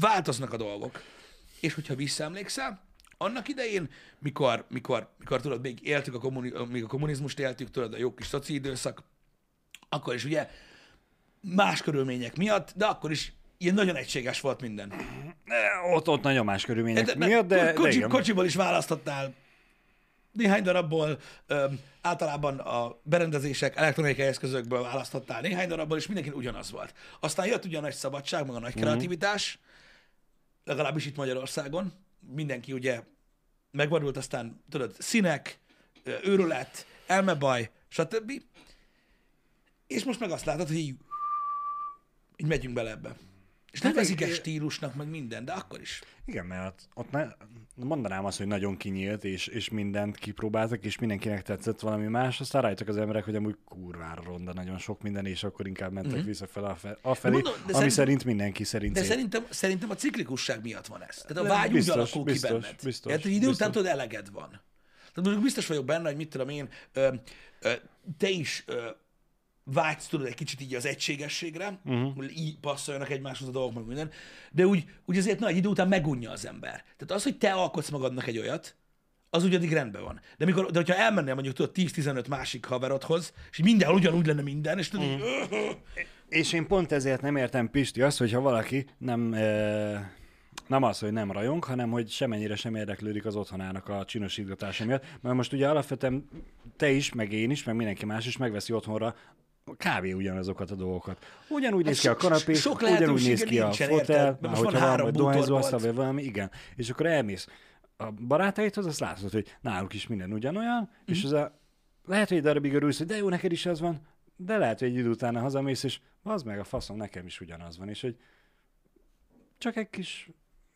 változnak a dolgok. És hogyha visszaemlékszel, annak idején, mikor, mikor, mikor tudod, még éltük a, kommuni, még a kommunizmust éltük, tudod, a jó kis szoci időszak, akkor is ugye más körülmények miatt, de akkor is ilyen nagyon egységes volt minden. Ott, ott nagyon más körülmények De- miatt, de, de kocsi, igen. kocsiból is választhatnál néhány darabból, öm, általában a berendezések, elektronikai eszközökből választhattál néhány darabból, és mindenki ugyanaz volt. Aztán jött ugye a nagy szabadság, meg a nagy Mhm. kreativitás, legalábbis itt Magyarországon. Mindenki ugye megvadult, aztán tudod, színek, őrület, elmebaj, stb. És most meg azt látod, hogy így, így megyünk bele ebbe. És nem Hát egy stílusnak, meg minden, de akkor is. Igen, mert ott ne, mondanám azt, hogy nagyon kinyílt, és, és mindent kipróbáltak, és mindenkinek tetszett valami más, aztán rájöttek az emberek, hogy amúgy kurvára ronda nagyon sok minden, és akkor inkább mentek mm-hmm. visszafele afe- afelé. Mondom, de ami szerintem- szerint mindenki szerint De szerintem, szerintem a ciklikusság miatt van ez. Tehát a vágy biztos, úgy alakul biztos, ki benned. biztos, Tehát, idő után biztos. tudod, eleged van. Tehát mondjuk biztos vagyok benne, hogy mit tudom én, ö, ö, te is ö, vágysz, tudod, egy kicsit így az egységességre, uh-huh. hogy így passzoljanak egymáshoz a dolgok, meg minden, de úgy, úgy azért nagy idő után megunja az ember. Tehát az, hogy te alkotsz magadnak egy olyat, az úgy addig rendben van. De, mikor, de hogyha elmennél mondjuk tudod 10-15 másik haverodhoz, és mindenhol ugyanúgy lenne minden, és tudod, mm. És én pont ezért nem értem, Pisti, azt, hogyha valaki nem, e, nem az, hogy nem rajong, hanem hogy semennyire sem érdeklődik az otthonának a csinosítgatása miatt. Mert most ugye alapvetően te is, meg én is, meg mindenki más is megveszi otthonra kb. ugyanazokat a dolgokat. Ugyanúgy néz ki a kanapé, sok ugyanúgy néz ki a fotel, érted? Most hogyha van, bútor dohányzóasztal, volt. vagy valami, igen. És akkor elmész a barátaidhoz, azt látod, hogy náluk is minden ugyanolyan, Mhm. és az a, lehet, hogy egy darabig örülsz, hogy de jó, neked is az van, de lehet, hogy egy idő után hazamész, és az meg a faszom, nekem is ugyanaz van, és hogy csak egy kis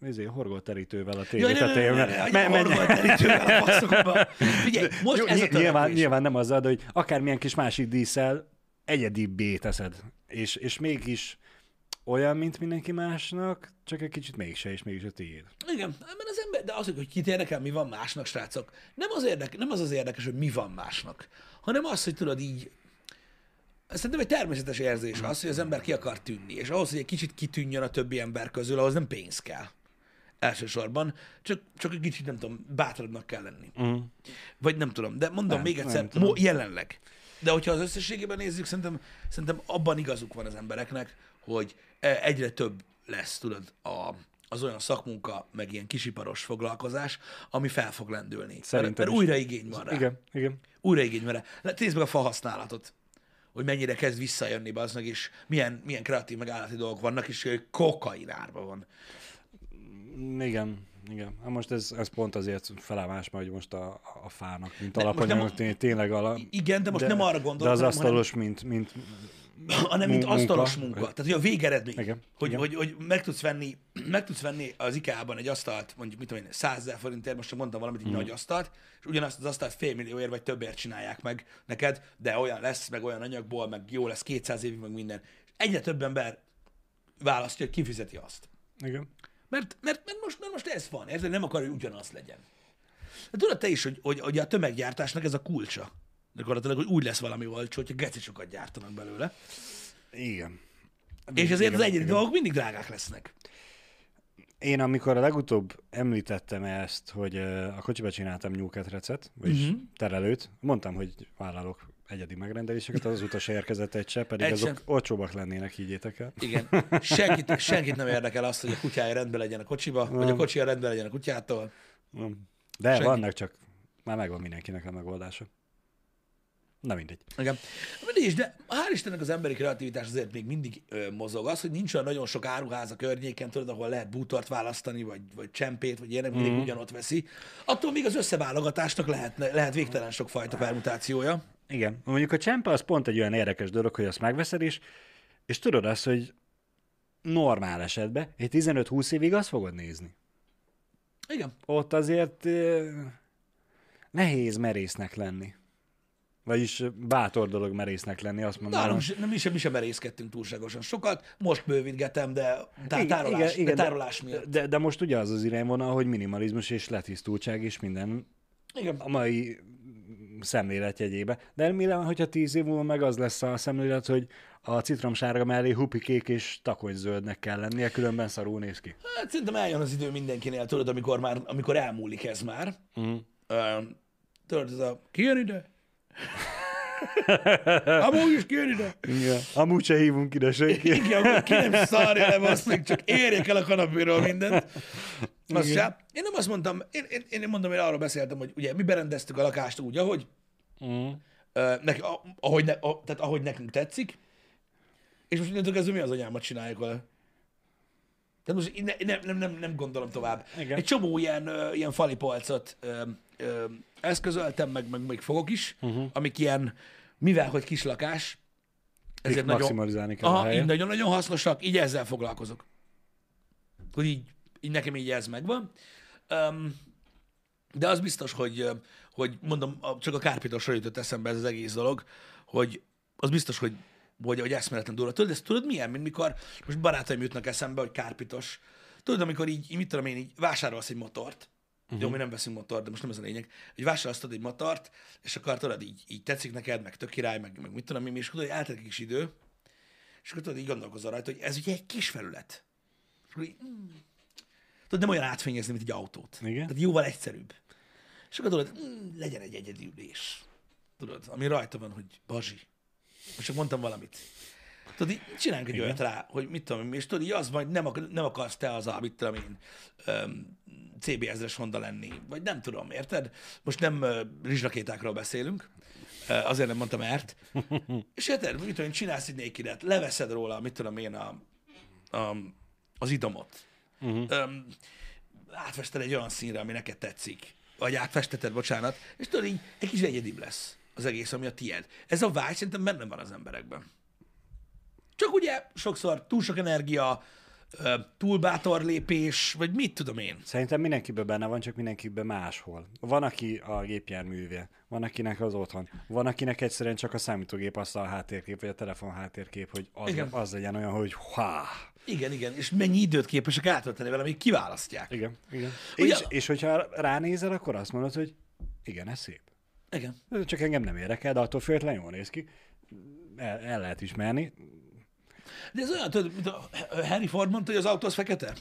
izé, horgolterítővel a tévé tetején. ne, ne, ne, men- menj, terítővel a faszomba. *laughs* Figyelj, most Jó, ez a ny- nyilván, nyilván nem azzal, de hogy akármilyen kis másik díszel egyedibbé teszed, és, és mégis olyan, mint mindenki másnak, csak egy kicsit mégse, és mégis a tiéd. Igen, mert az ember, de az, hogy kit érdekel, mi van másnak, srácok, nem az, érdek, nem az az érdekes, hogy mi van másnak, hanem az, hogy tudod így, Szerintem egy természetes érzés az, hogy az ember ki akar tűnni, és ahhoz, hogy egy kicsit kitűnjön a többi ember közül, ahhoz nem pénz kell. Elsősorban, csak, csak egy kicsit, nem tudom, bátrabbnak kell lenni. Mm. Vagy nem tudom, de mondom Nem, még egyszer, mo- jelenleg. De hogyha az összességében nézzük, szerintem, szerintem abban igazuk van az embereknek, hogy e- egyre több lesz, tudod, a, az olyan szakmunka, meg ilyen kisiparos foglalkozás, ami fel fog lendülni. Mert, Szerintem mert is. újra igény van rá. Igen, igen. Újra igény van rá. Nézd meg a fa használatot hogy mennyire kezd visszajönni baznak, és milyen, milyen kreatív meg állati dolgok vannak, és hogy kokain árba van. Igen, igen. Hát most ez, ez pont azért felállás, mert hogy most a, a fának, mint De alapanyag, nem- tényleg ala, Igen, de most nem arra gondolok, De az hanem- asztalos, mint, mint *clears throat* hanem mint Munka. asztalos munka. Tehát, hogy a végeredmény. Igen, Hogy, igen. hogy, hogy, meg, tudsz venni, meg tudsz venni az IKEA-ban egy asztalt, mondjuk mit tudom én, 100 ezer forintért, most mondtam valamit, egy Mhm. nagy asztalt, és ugyanazt az asztalt félmillióért vagy többért csinálják meg neked, de olyan lesz, meg olyan anyagból, meg jó lesz 200 évig, meg minden. És egyre több ember választja, hogy kifizeti azt. igen. Mert, mert, mert, most, mert most ez van, érted? Nem akar, hogy ugyanaz legyen. De tudod te is, hogy, hogy, hogy a tömeggyártásnak ez a kulcsa. Gyakorlatilag, hogy úgy lesz valami olcsó, hogyha geci sokat gyártanak belőle. Igen. És ezért az egyedi dolgok mindig drágák lesznek. Én amikor a legutóbb említettem ezt, hogy a kocsiba csináltam nyúlketrecet, vagyis uh-huh. terelőt, mondtam, hogy vállalok egyedi megrendeléseket, az utas érkezett egy se, pedig Egy azok sem. olcsóbbak lennének, higgyétek el. Igen. Senkit, senkit nem érdekel az, hogy a kutyája rendben legyen a kocsiba, vagy a Nem. kocsia rendben legyen a kutyától. Nem. De Senki. vannak csak, már megvan mindenkinek a megoldása. Na mindegy. Igen. Mindig is, de hál' Istennek az emberi kreativitás azért még mindig ö, mozog. Az, hogy nincs olyan nagyon sok áruház a környéken, tudod, ahol lehet bútort választani, vagy, vagy csempét, vagy ilyenek, mindig Mhm. ugyanott veszi. Attól még az összeválogatásnak lehet, lehet végtelen sok fajta permutációja. Igen. Mondjuk a csempe az pont egy olyan érdekes dolog, hogy azt megveszed is, és tudod azt, hogy normál esetben egy 15-20 évig azt fogod nézni. Igen. Ott azért ö, nehéz merésznek lenni. Vagyis bátor dolog merésznek lenni, azt mondanám. Nálunk nem, mi sem, mi sem merészkedtünk túlságosan sokat. Most bővítgetem, de tá- tárolás, igen, igen, de de- tárolás miatt. De, de most ugye az az irányvonal, hogy minimalizmus és letisztultság és minden Igen. a mai szemlélet jegyébe. De mi van, hogyha tíz év múlva meg az lesz a szemlélet, hogy a citromsárga mellé hupikék és takonyzöldnek kell lennie, különben szarul néz ki. Hát szerintem eljön az idő mindenkinél, tudod, amikor már, amikor elmúlik ez már. Mm. Ö, tudod, ez a ki jön ide? *laughs* Amúgy is ki jön ide? Igen. Amúgy se hívunk ide senki. Igen, akkor ki nem szarja le, basszik, csak érjek el a kanapéról mindent. Azt sem. Én nem azt mondtam, én, én, én mondom, én arról beszéltem, hogy ugye mi berendeztük a lakást úgy, ahogy, Mm. ö, neki, a- ahogy, ne, a, tehát ahogy nekünk tetszik, és most innentől kezdve mi az anyámat csináljuk vele? Tehát most ne, nem, nem, nem, nem gondolom tovább. Igen. Egy csomó ilyen, ilyen fali polcot ö, ö, eszközöltem, meg, meg még fogok is, uh-huh. amik ilyen, mivel hogy kis lakás, ezért nagyon, Maximalizálni kell a aha, helyet. nagyon-nagyon hasznosak, így ezzel foglalkozok. Hogy így, így nekem így ez megvan. Um, de az biztos, hogy, hogy mondom, csak a kárpitosra jutott eszembe ez az egész dolog, hogy az biztos, hogy, hogy, hogy eszméletlen durva. Tudod, ezt tudod milyen, mint mikor most barátaim jutnak eszembe, hogy kárpitos. Tudod, amikor így, mit tudom én, így vásárolsz egy motort, uh-huh. jó, mi nem veszünk motort, de most nem ez a lényeg, hogy vásárolsz tudod egy motort, és akkor tudod, így, így tetszik neked, meg tök király, meg, meg mit tudom én, és tudod, hogy eltelik kis idő, és akkor tudod, így gondolkozol rajta, hogy ez ugye egy kis felület. És akkor így, mm, tudod, nem olyan átfényezni, mint egy autót. Igen. Tehát jóval egyszerűbb. És akkor tudod, mm, legyen egy egyedi ülés. Tudod, ami rajta van, hogy bazsi. Most csak mondtam valamit. Tudod, így csináljunk egy olyat rá, hogy mit tudom és tudod, így az majd nem, ak- nem akarsz te az a, mit tudom én, um, CB1000-es Honda lenni, vagy nem tudom, érted? Most nem uh, rizsrakétákról beszélünk, uh, azért nem mondtam mert. *laughs* és érted, mit tudom én, csinálsz egy nékidet, leveszed róla, mit tudom én, a, a, az idomot. Uh-huh. Um, átfested egy olyan színre, ami neked tetszik. Vagy átfesteted, bocsánat, és tudod, így egy kis egyedibb lesz az egész, ami a tied. Ez a vágy szerintem benne van az emberekben. Csak ugye sokszor túl sok energia, túl bátor lépés, vagy mit tudom én. Szerintem mindenkiben benne van, csak mindenkiben máshol. Van, aki a gépjárműve, van, akinek az otthon, van, akinek egyszerűen csak a számítógép asztal háttérkép, vagy a telefon háttérkép, hogy az, Igen. az legyen olyan, hogy há, Igen, igen, és mennyi időt képesek eltölteni vele, amíg kiválasztják. Igen, igen. Ugye- És, és hogyha ránézel, akkor azt mondod, hogy igen, ez szép. Igen. Csak engem nem érdekel, de attól függetlenül jól néz ki. El, el lehet ismerni. De ez olyan, tudod, mint a Harry Ford mondta, hogy az autó az fekete.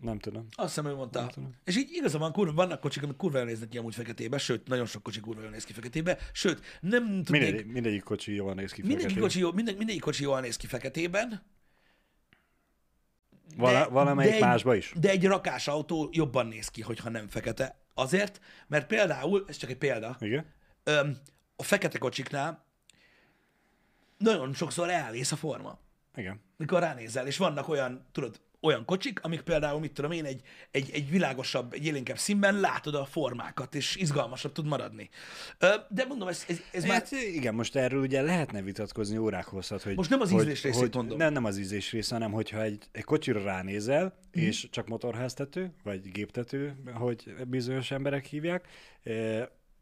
Nem tudom. Azt hiszem, ő mondta. És így igazán van, kurva, vannak kocsik, amik kurva jól néznek ki amúgy feketébe, sőt, nagyon sok kocsi kurva jól néz ki feketébe, sőt, nem tudnék, Mindegyik, mindegyik kocsi jól néz ki. mindegyik feketén. kocsi, jó, minden, mindegyik kocsi jól néz ki feketében, Vala, valamelyik egy, másba is. De egy rakás autó jobban néz ki, hogyha nem fekete. Azért, mert például, ez csak egy példa, Igen? a fekete kocsiknál nagyon sokszor elvész a forma, Igen. mikor ránézel, és vannak olyan, tudod, olyan kocsik, amik például, mit tudom én, egy, egy, egy világosabb, egy élénkebb színben látod a formákat, és izgalmasabb tud maradni. De mondom, ez, ez, ez már... Hát igen, most erről ugye lehetne vitatkozni órák hosszat, hogy... Most nem az hogy, ízlés részét hogy, mondom. Nem, nem az ízlés része, hanem hogyha egy, egy kocsira ránézel, mm. és csak motorháztető, vagy géptető, hogy bizonyos emberek hívják,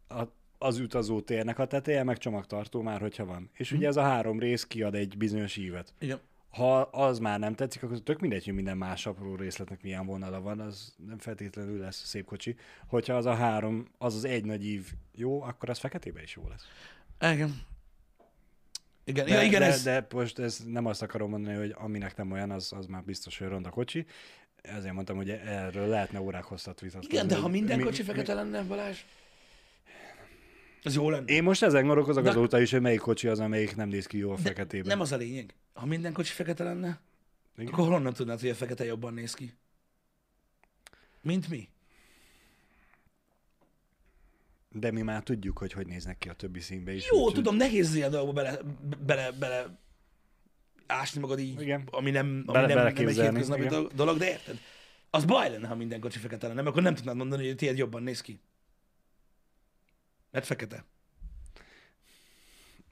a, az utazó térnek a teteje, meg csomagtartó már, hogyha van. És ugye ez a három rész kiad egy bizonyos ívet. Igen. Ha az már nem tetszik, akkor tök mindegy, hogy minden más apró részletnek milyen vonala van, az nem feltétlenül lesz szép kocsi. Hogyha az a három, az az egy nagy ív jó, akkor az feketében is jó lesz. Igen. Igen, De, ja, igen de, ez... de most ez nem azt akarom mondani, hogy aminek nem olyan, az, az már biztos, hogy ronda kocsi. Ezért mondtam, hogy erről lehetne órák hosszat vitatkozni. Igen, de ha minden mi- kocsi mi- fekete lenne, Balázs, az jó lenne. Én most ezen gondolkozok De- azóta is, hogy melyik kocsi az, amelyik nem néz ki jól feketében. Nem az a lényeg. Ha minden kocsi fekete lenne, Igen. akkor honnan tudnád, hogy a fekete jobban néz ki? Mint mi? De mi már tudjuk, hogy hogy néznek ki a többi színbe is. Jó, úgyhogy- tudom, nehéz ilyen dolgokba bele, bele, bele ásni magad így, Igen. ami nem, ami Bele- nem, nem egy hétköznapi igen. dolog, de érted? Az baj lenne, ha minden kocsi fekete lenne, mert akkor nem tudnád mondani, hogy tiéd jobban néz ki. Mert fekete.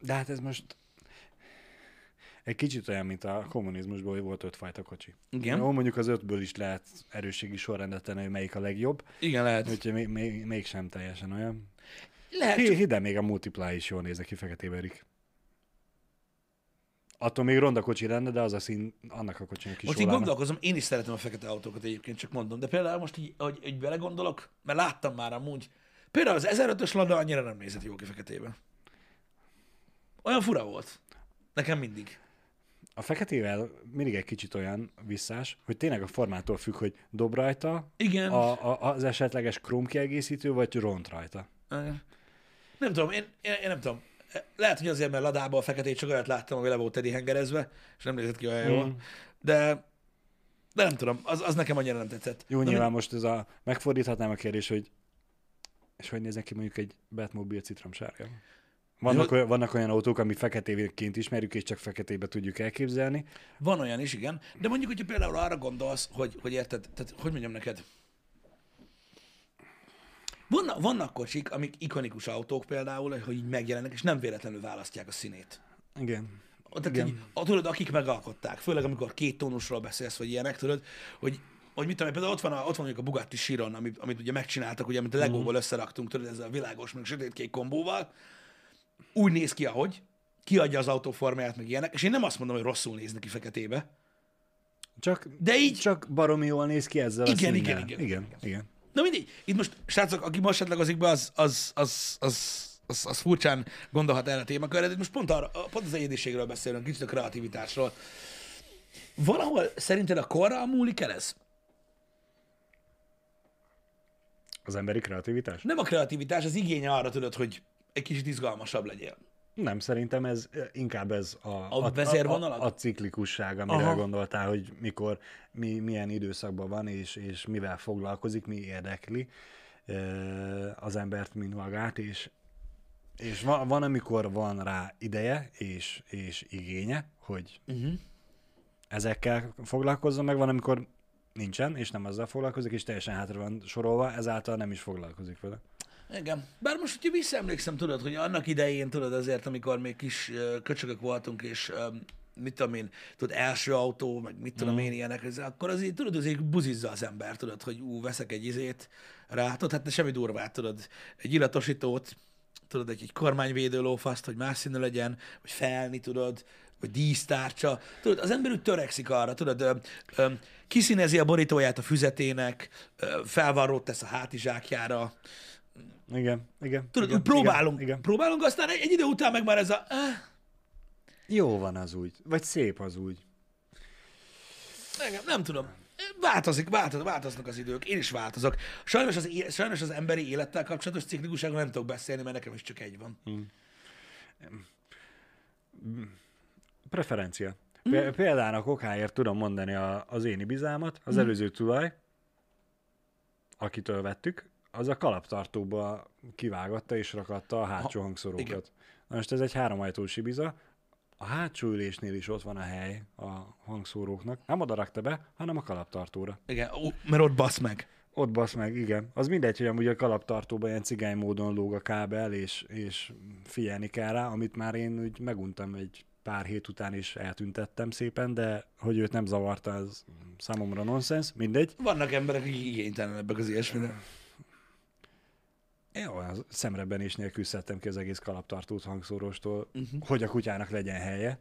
De hát ez most egy kicsit olyan, mint a kommunizmusból, hogy volt ötfajta kocsi. Igen. Jó, mondjuk az ötből is lehet erősségi sorrendet tenni, hogy melyik a legjobb, Igen, lehet. úgyhogy még, még, mégsem teljesen olyan. Lehet, Hi- Hidd el, még a Multiply is jól néz ki feketében, Erik. Attól még ronda kocsi lenne, de az a szín annak a kocsinak is Most így gondolkozom, én is szeretem a fekete autókat egyébként, csak mondom. De például most így, hogy, hogy belegondolok, mert láttam már amúgy, például az 1005-ös Lada annyira nem nézett jó ki feketében. Olyan fura volt. Nekem mindig. A feketével mindig egy kicsit olyan visszás, hogy tényleg a formától függ, hogy dob rajta Igen. a, a, az esetleges króm kiegészítő, vagy ront rajta. Igen. Nem tudom, én, én, én nem tudom. Lehet, hogy azért, mert Ladában a feketét csak olyat láttam, ami le volt tedi hengerezve, és nem nézett ki olyan jól. Mm. De, de nem tudom, az, az nekem annyira nem tetszett. Jó, Na, nyilván most ez a, megfordíthatnám a kérdés, hogy és hogy néznek ki mondjuk egy Batmobile citromsárga? Vannak, Jó. olyan, vannak olyan autók, ami feketéként ismerjük, és csak feketébe tudjuk elképzelni. Van olyan is, igen. De mondjuk, hogyha például arra gondolsz, hogy, hogy érted, tehát hogy mondjam neked, vannak, vannak kocsik, amik ikonikus autók például, hogy így megjelennek, és nem véletlenül választják a színét. Igen. Tehát, Igen. a, tudod, akik megalkották, főleg amikor két tónusról beszélsz, vagy ilyenek, tudod, hogy hogy mit tudom, például ott van, a, ott van mondjuk a Bugatti Chiron, amit, amit ugye megcsináltak, ugye, amit a Legóból összeraktunk, tudod, ezzel a világos, meg sötétkék kombóval, úgy néz ki, ahogy, kiadja az autó formáját, meg ilyenek, és én nem azt mondom, hogy rosszul néz neki feketébe, Csak, de így, csak baromi jól néz ki ezzel Igen, a igen, színnel. igen, igen, igen. Na mindegy. Itt most, srácok, aki most csatlakozik be, az, az, az, az, az, az furcsán gondolhat erre a témakörre, de most pont, arra, pont az egyediségről beszélünk, kicsit a kreativitásról. Valahol szerinted a korral múlik el ez? Az emberi kreativitás? Nem a kreativitás, az igénye arra tudod, hogy egy kicsit izgalmasabb legyél. Nem, szerintem ez inkább ez a, a, vezérvonalad? a, a ciklikusság, amire Aha. gondoltál, hogy mikor, mi, milyen időszakban van, és, és mivel foglalkozik, mi érdekli ö, az embert, mint magát, és, és van, van, amikor van rá ideje és, és igénye, hogy Uh-huh. ezekkel foglalkozzon, meg van, amikor nincsen, és nem azzal foglalkozik, és teljesen hátra van sorolva, ezáltal nem is foglalkozik vele. Igen. Bár most, hogyha visszaemlékszem, tudod, hogy annak idején, tudod, azért, amikor még kis ö, köcsögök voltunk, és mit tudom én, tudod, első autó, meg mit tudom én ilyenek, ez- akkor azért, tudod, azért buzizza az ember, tudod, hogy ú, veszek egy izét rá, tudod, hát semmi durvát, tudod, egy illatosítót, tudod, egy, egy kormányvédő lófaszt, hogy más színű legyen, vagy felni, tudod, vagy dísztárcsa. Tudod, az ember úgy törekszik arra, tudod, ö, ö, kiszínezi a borítóját a füzetének, ö, felvarrót tesz a hátizsákjára. Igen, igen. Tudod, igen, úgy próbálunk, Igen, igen. próbálunk, aztán egy, egy idő után meg már ez a... Eh, Jó van az úgy. Vagy szép az úgy. engem, nem tudom. Változik, változ, változnak az idők. Én is változok. Sajnos az, é- sajnos az emberi élettel kapcsolatos ciklikusságról nem tudok beszélni, mert nekem is csak egy van. Preferencia. Mm. Például a kokáért tudom mondani a, az én ibizámat, Mm. az előző tulaj, akitől vettük, az a kalaptartóba kivágatta és rakatta a hátsó igen. hangszorókat. Na most ez egy háromajtós ibiza, a hátsó ülésnél is ott van a hely a hangszóróknak. Nem oda rakta be, hanem a kalaptartóra. Igen, ó, mert ott basz meg. Ott basz meg, igen. Az mindegy, hogy amúgy a kalaptartóban ilyen cigány módon lóg a kábel, és, és figyelni kell rá, amit már én úgy meguntam egy pár hét után is eltüntettem szépen, de hogy őt nem zavarta, az számomra nonsens, mindegy. Vannak emberek, akik igénytelenebbek az ilyesmire. Én olyan szemrebbenés nélkül szedtem ki az egész kalaptartót hangszóróstól, Mhm. uh-huh. hogy a kutyának legyen helye.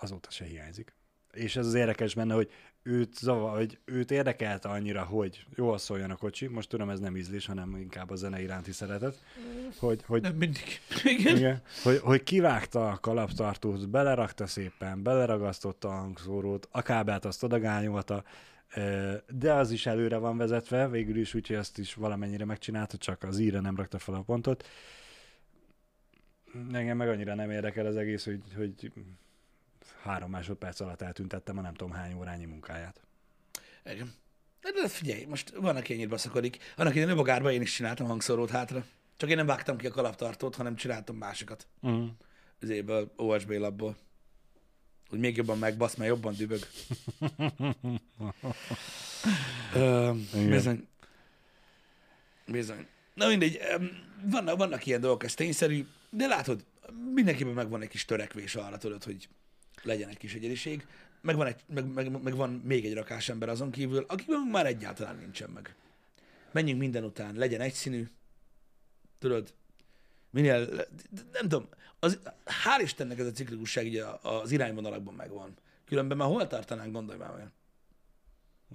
Azóta se hiányzik. És ez az érdekes benne, hogy őt, zavar, hogy őt érdekelte annyira, hogy jól szóljon a kocsi, most tudom, ez nem ízlés, hanem inkább a zene iránti szeretet, hogy, hogy Nem mindig. Igen. igen, hogy, hogy kivágta a kalaptartót, belerakta szépen, beleragasztotta a hangszórót, a kábelt azt odagányolta, de az is előre van vezetve, végül is, úgyhogy azt is valamennyire megcsinálta, csak az íre nem rakta fel a pontot. Engem meg annyira nem érdekel az egész, hogy, hogy három másodperc alatt eltüntettem a nem tudom hány órányi munkáját. Igen. De, figyelj, most van, aki ennyit baszakodik. Annak idején Növogárban én is csináltam hangszórót hátra. Csak én nem vágtam ki a kalaptartót, hanem csináltam másikat. Mm. Az évből, OSB labból. Hogy még jobban megbasz, mert jobban dübög. *laughs* Ö, bizony. Bizony. Na mindegy, vannak, vannak ilyen dolgok, ez tényszerű, de látod, mindenkiben megvan egy kis törekvés arra, tudod, hogy legyen egy kis egyeniség. Meg van, egy, meg, meg, meg van még egy rakás ember azon kívül, akikben már egyáltalán nincsen meg. Menjünk minden után, legyen egyszínű, tudod, minél, nem tudom, az, hál' Istennek ez a ciklikusság így az irányvonalakban megvan. Különben már hol tartanánk, gondolj már meg.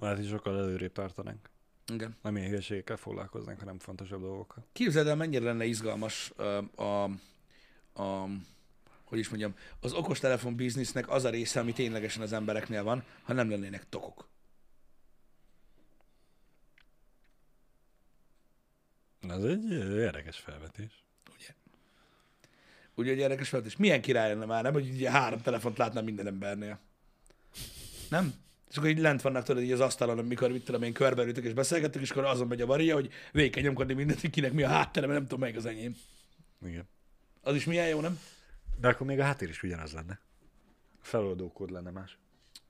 Lehet, hogy sokkal előrébb tartanánk. Igen. Nem ilyen hülyeségekkel foglalkoznánk, hanem fontosabb dolgokkal. Képzeld el, mennyire lenne izgalmas ö, a, a, hogy is mondjam, az okostelefon biznisznek az a része, ami ténylegesen az embereknél van, ha nem lennének tokok. Ez egy érdekes felvetés. Ugye? Ugye, hogy érdekes volt, és milyen király lenne már, nem? Hogy ugye három telefont látnám minden embernél. Nem? És akkor így lent vannak tudod így az asztalon, amikor mit tudom én körbeültök és beszélgettük, és akkor azon megy a varia, hogy végig kell nyomkodni mindent, kinek mi a háttere, mert nem tudom melyik az enyém. Igen. Az is milyen jó, nem? De akkor még a háttér is ugyanaz lenne. A feloldó kód lenne más.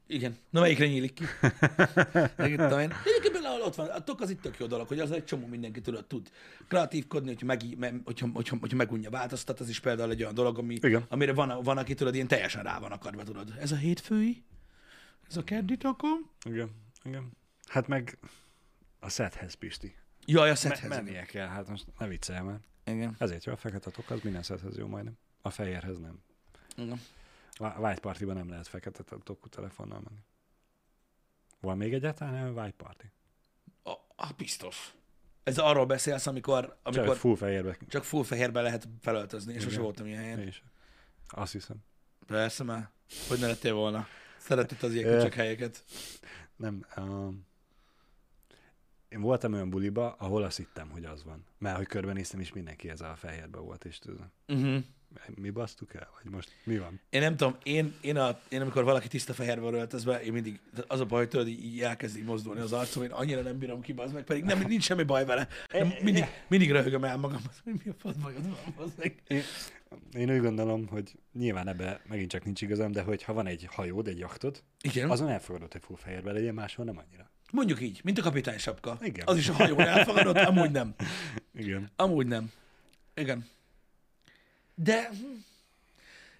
Igen. Na melyikre nyílik ki? *laughs* Egyébként például ott van, a tok az itt tök jó dolog, hogy az egy csomó mindenki tudod, tud kreatívkodni, hogyha, meg, me, hogyha, hogyha, hogyha megunja változtat, az is például egy olyan dolog, ami, Igen. amire van, van, aki tudod, ilyen teljesen rá van akadva, tudod. Ez a hétfői, ez a keddi takom. Igen. Igen. Hát meg a szethez, Pisti. Jaj, a Me- szethez. mennie kell, hát most ne viccelj már. Igen. Ezért jó a fekete tok, az minden szethez jó majdnem. A fehérhez nem. Igen. A White Party-ban nem lehet fekete tokú telefonnal menni. Van még egyáltalán White Party? A, a, biztos. Ez arról beszélsz, amikor, amikor Csak full fehérbe. csak full fehérbe lehet felöltözni, és sose Igen. voltam ilyen helyen. Én is. Azt hiszem. Persze már. Hogy ne lettél volna. Szeretett az ilyen köcsök helyeket. Nem. Um, én voltam olyan buliba, ahol azt hittem, hogy az van. Mert hogy körbenéztem, és mindenki ez a fehérbe volt, és tudom, Uh-huh. Mi basztuk el? Vagy most mi van? Én nem tudom, én, én, a, én amikor valaki tiszta fehérbe van öltözve, én mindig, az a baj, hogy tudod, így elkezd így mozdulni az arcom, én annyira nem bírom ki, az meg, pedig nem, nincs semmi baj vele. Nem, mindig, mindig röhögöm el magam, hogy mi a fasz bajod van, az meg. Én, én úgy gondolom, hogy nyilván ebbe megint csak nincs igazam, de hogy ha van egy hajód, egy jachtod, Igen, az... azon elfogadott, hogy full fehérbe legyen, máshol nem annyira. mondjuk így, mint a kapitány sapka. Igen. Az is a hajón elfogadott, amúgy nem. Igen. Amúgy nem. Igen. De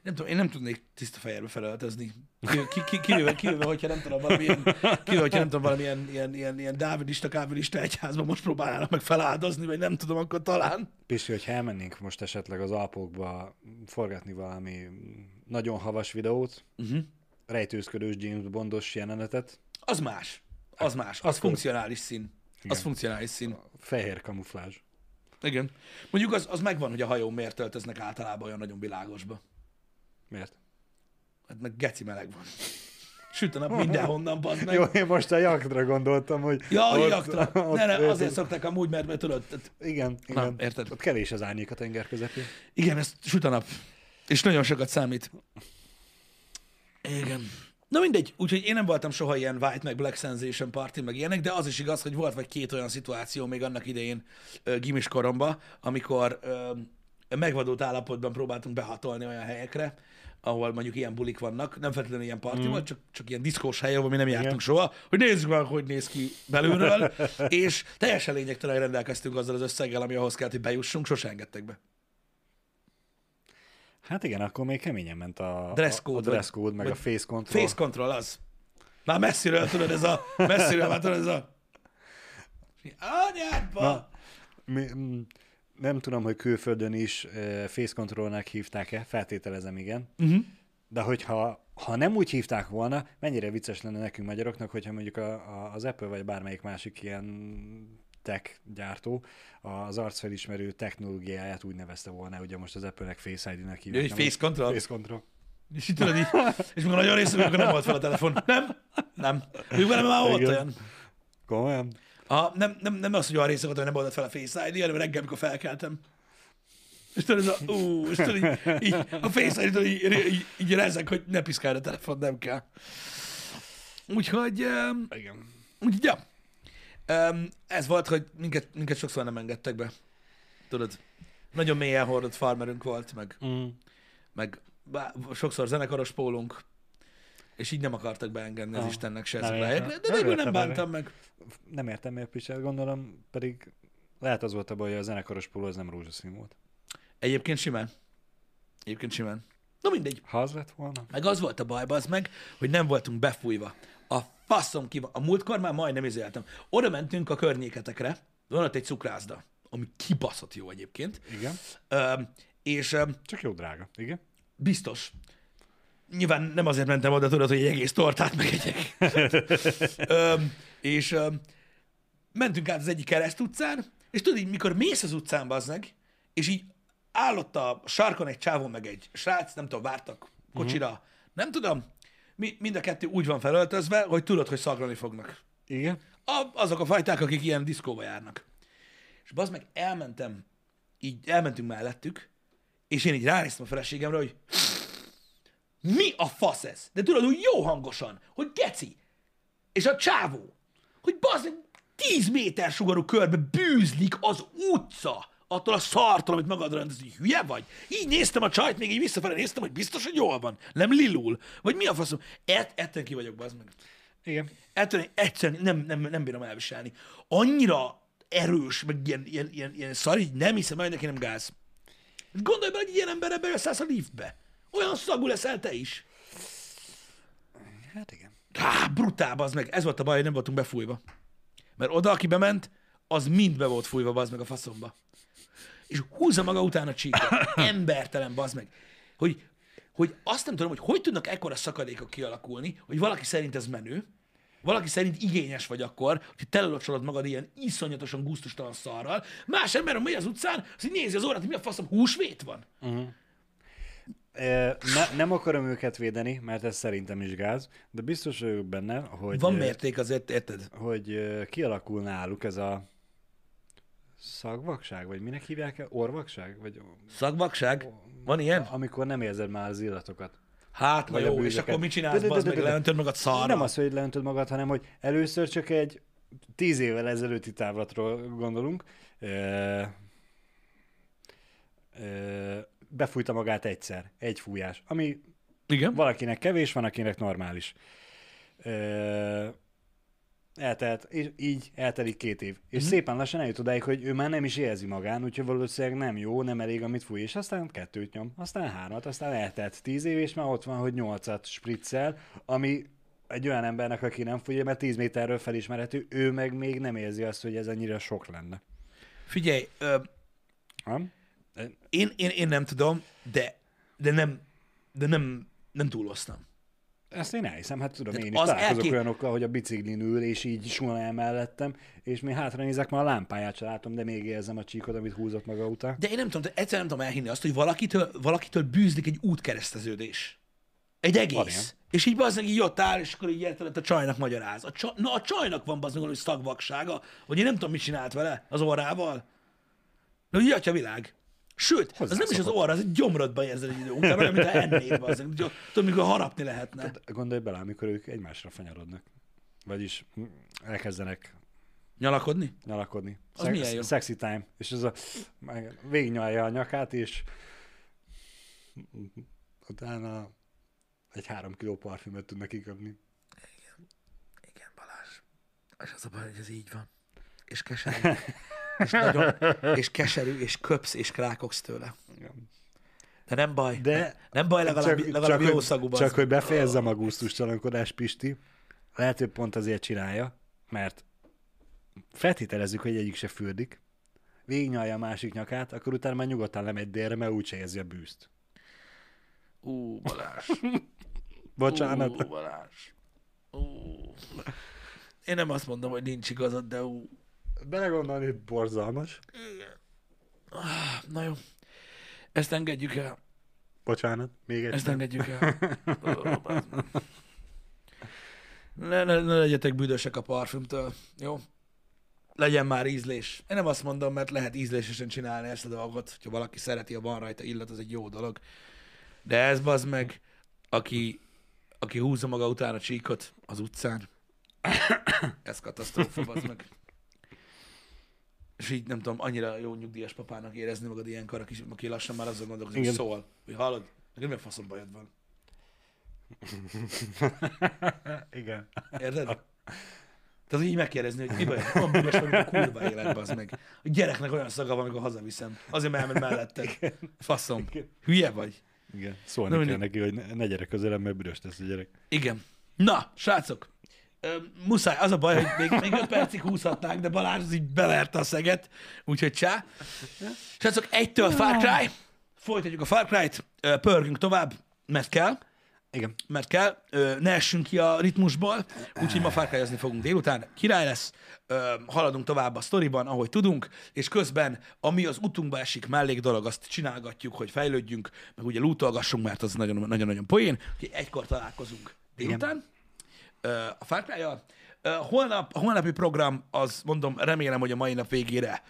Nem tudom, én nem tudnék tiszta fejérbe felöltözni. Kivéve, ki, ki, kivéve, kivéve, hogyha nem tudom, valamilyen, kivéve, hogyha nem tudom, valamilyen ilyen, ilyen, ilyen dávidista, kávilista egyházban most próbálnának meg feláldozni, vagy nem tudom, akkor talán. Pisti, hogy elmennénk most esetleg az Alpokba forgatni valami nagyon havas videót, Uh-huh. rejtőzködős James Bondos jelenetet, Az más. Az más. Az funkcionális szín. Az Igen. funkcionális szín. fehér kamuflázs. Igen. Mondjuk az, az megvan, hogy a hajón miért öltöznek általában olyan nagyon világosba. Miért? Hát meg geci meleg van. Süt a nap mindenhonnan, bazd meg. Jó, én most a jaktra gondoltam, hogy... Ja, a ott- jaktra. ott- Ne, ne, azért szokták amúgy, mert, mert tudod, tehát, Igen, igen. érted. Ott kevés az árnyék a tenger közepén. igen, ez süt a nap. És nagyon sokat számít. Igen. Na mindegy, úgyhogy én nem voltam soha ilyen White meg Black Sensation party, meg ilyenek, de az is igaz, hogy volt vagy két olyan szituáció még annak idején ö, gimis koromban, amikor ö, megvadult állapotban próbáltunk behatolni olyan helyekre, ahol mondjuk ilyen bulik vannak, nem feltétlenül ilyen parti mm. volt, csak, csak ilyen diszkós hely, ahol mi nem jártunk Igen. soha, hogy nézzük meg, hogy néz ki belülről, *laughs* és teljesen lényegtelen rendelkeztünk azzal az összeggel, ami ahhoz kellett, hogy bejussunk, sose engedtek be. Hát igen, akkor még keményen ment a Dress a, a code, dress code, meg a face control. Face control az. Már messziről tudod, ez a, messziről már tudod, ez a... Anyádba! Na, mi, mm, nem tudom, hogy külföldön is uh, face controlnak hívták-e, feltételezem igen. Uh-huh. De hogyha ha nem úgy hívták volna, mennyire vicces lenne nekünk magyaroknak, hogyha mondjuk a, a, az Apple vagy bármelyik másik ilyen tech gyártó az arcfelismerő technológiáját úgy nevezte volna, ugye most az Apple-nek Face ID-nek hívják. Nem? face control? Face control. És így tudod így, és mikor nagyon részben, akkor nem volt fel a telefon. Nem? Nem. Még velem már volt Igen. olyan. Komolyan? A, nem, nem, nem az, hogy olyan része volt, hogy nem oldott fel a Face ID, hanem reggel, amikor felkeltem. És tudod, ez a, ú, és tudod, így, így, a Face ID, így, így, így rezek, hogy ne piszkálj a telefon, nem kell. Úgyhogy, um, Igen. úgyhogy, ja. Um, ez volt, hogy minket, minket sokszor nem engedtek be. Tudod, nagyon mélyen hordott farmerünk volt, meg, Mm. meg bá, sokszor zenekaros pólunk, és így nem akartak beengedni az Ah, Istennek se nem ezekbe a de Nem végül nem erre. bántam meg. Nem értem miért Pisel, gondolom, pedig lehet az volt a baj, hogy a zenekaros póló az nem rózsaszín volt. Egyébként simán. Egyébként simán. Na mindegy. Ha az lett volna? Meg az volt a baj, az meg, hogy nem voltunk befújva. Faszom ki. A múltkor már majdnem izéltem. Oda mentünk a környéketekre, van ott egy cukrászda, ami kibaszott jó egyébként. Igen. Ö, és ö, Csak jó drága. Igen. biztos. Nyilván nem azért mentem oda, tudod, hogy egy egész tortát megegyek. *laughs* ö, és ö, mentünk át az egyik kereszt utcán, és tudod, így, mikor mész az utcán, bazdmeg, és így állott a sarkon egy csávon, meg egy srác, nem tudom, vártak kocsira, uh-huh. nem tudom, mi, mind a kettő úgy van felöltözve, hogy tudod, hogy szaglani fognak. Igen. A, azok a fajták, akik ilyen diszkóba járnak. És bazd meg, elmentem, így elmentünk mellettük, és én így ránéztem a feleségemre, hogy mi a fasz ez? De tudod, hogy jó hangosan, hogy geci. És a csávó, hogy bazd meg, 10 méter sugarú körbe bűzlik az utca, attól a szartól, amit magadra rendez, hogy hülye vagy. Így néztem a csajt, még így visszafele néztem, hogy biztos, hogy jól van. Nem lilul. Vagy mi a faszom? Et, etten ki vagyok, bazd meg. Igen. Ettől egyszerűen nem, nem, nem bírom elviselni. Annyira erős, meg ilyen, ilyen, ilyen, ilyen szar, így nem hiszem, hogy neki nem gáz. Gondolj bele, hogy ilyen emberre bejössz a liftbe. Olyan szagú leszel te is. Hát igen. Há, brutál, az meg. Ez volt a baj, hogy nem voltunk befújva. Mert oda, aki bement, az mind be volt fújva, bazd meg a faszomba. És húzza maga után a csíkot. *laughs* Embertelen, bazd meg. Hogy, hogy azt nem tudom, hogy hogy tudnak ekkora szakadékok kialakulni, hogy valaki szerint ez menő, valaki szerint igényes vagy akkor, hogy telelocsolod magad ilyen iszonyatosan gusztustalan szarral, más ember, megy az utcán, az így nézi az órát, hogy mi a faszom, húsvét van. E, ne, nem akarom őket védeni, mert ez szerintem is gáz, de biztos vagyok benne, hogy, Van mérték azért, érted? hogy kialakul náluk ez a szagvakság, vagy minek hívják el? Orvakság? Vagy Szagvakság? Van ilyen? amikor nem érzed már az illatokat. Hát, na Vagy jó, és akkor mit csinálsz, bazd meg, leöntöd magad szarra? Nem az, hogy leöntöd magad, hanem hogy először csak egy tíz évvel ezelőtti távlatról gondolunk. Befújta magát egyszer, egy fújás, ami Igen. valakinek kevés, van, akinek normális. Eltelt, és így eltelik két év. És szépen lassan eljut odáig, hogy ő már nem is érzi magán, úgyhogy valószínűleg nem jó, nem elég, amit fúj, és aztán kettőt nyom, aztán hármat, aztán eltelt tíz év, és már ott van, hogy nyolcat spriccel, ami egy olyan embernek, aki nem fújja, mert 10 méterről felismerhető, ő meg még nem érzi azt, hogy ez ennyire sok lenne. Figyelj, ö, Nem? én, én, én nem tudom, de, de nem, de nem, nem túloztam. Ezt én elhiszem, hát tudom, Tehát én is az találkozok elké- olyanokkal, hogy a biciklin ül, és így suhan el mellettem, és még hátra nézek, már a lámpáját sem látom, de még érzem a csíkot, amit húzott maga után. De én nem tudom, egyszerűen nem tudom elhinni azt, hogy valakitől, valakitől bűzlik egy útkereszteződés. Egy egész. ilyen. És így bazdmeg így ott áll, és akkor így érteled a csajnak magyaráz. A csa, na a csajnak van bazdmeg valami szagvaksága, hogy én nem tudom, mit csinált vele az orrával. Na, így atya világ. Sőt, az nem is az orra, az egy gyomrodba érzed egy idő után, olyan, mint ennéd bazdmeg. Tudod, mikor harapni lehetne. Gondolj bele, amikor ők egymásra fanyarodnak. Vagyis elkezdenek Nyalakodni? nyalakodni. Az milyen jó. Sexy time. És ez a végignyalja a nyakát, és utána egy három kiló parfümöt tudnak kiköpni. Igen, Balázs. És az a baj, hogy ez így van. És keserű. *laughs* és, nagyon, *laughs* és keserű, és köpsz, és krákogsz tőle. Igen. De nem baj. De nem baj, legalább, legalább jó hogy, szagú csak hogy befejezzem a gusztustalankodás, Pisti, lehet, hogy pont azért csinálja, mert feltételezzük, hogy egyik se fürdik, végignyalja a másik nyakát, akkor utána már nyugodtan lemegy délre, mert úgyse érzi a bűzt. Ú, Balázs. *laughs* Bocsánat. Ú, Balázs. Ú. Én nem azt mondom, hogy nincs igazad, de ú. Belegondolni, hogy borzalmas. Igen. Ah, Na jó. Ezt engedjük el. Bocsánat, még egy. Ezt engedjük el. *laughs* Ne, ne, ne legyetek büdösek a parfümtől, jó? Legyen már ízlés. Én nem azt mondom, mert lehet ízlésesen csinálni ezt a dolgot, hogyha valaki szereti a van rajta illat, az egy jó dolog. De ez bazd meg, aki, aki húzza maga után a csíkot az utcán, *coughs* ez katasztrófa, bazd meg. És így nem tudom, annyira jó nyugdíjas papának érezni magad ilyenkor, aki, aki lassan már azon gondolkozik, hogy Igen. szól, hogy hallod, neked mi a faszom bajod van. *laughs* Igen. Érted? Tehát így megkérdezni, hogy mi baj, van büdös vagy, a kurva életben, az meg. A gyereknek olyan szaga van, amikor hazaviszem. Azért, mert elmegy melletted. Faszom. Hülye vagy? Igen. Szólni Na, kell neki, hogy ne, ne gyere közelem, mert büdös tesz a gyerek. Igen. Na, srácok, ö, muszáj, az a baj, hogy még, még 5 percig húzhatnánk, de Balázs az így beverte a szeget, úgyhogy csá. Srácok, egytől Far Cry, folytatjuk a Far Cry-t, pörgünk tovább, mert kell, Igen. mert kell, ö, ne essünk ki a ritmusból, úgyhogy ma fárkájazni fogunk délután. Király lesz, ö, haladunk tovább a sztoriban, ahogy tudunk, és közben, ami az utunkba esik mellék dolog, azt csinálgatjuk, hogy fejlődjünk, meg ugye lootolgassunk, mert az nagyon- nagyon-nagyon poén, hogy egykor találkozunk délután. ö, a Far Cry-jal. Ö, Holnap, a holnapi program, az mondom, remélem, hogy a mai nap végére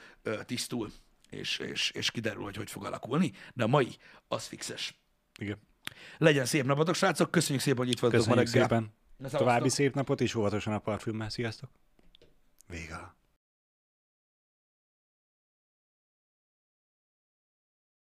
tisztul, és, és, és kiderül, hogy hogy fog alakulni, de a mai, az fixes. Igen. Legyen szép napotok, srácok, köszönjük szépen, hogy itt voltatok ma Köszönjük reggel. szépen. További szép napot, és óvatosan a parfümmel. Sziasztok. Vége.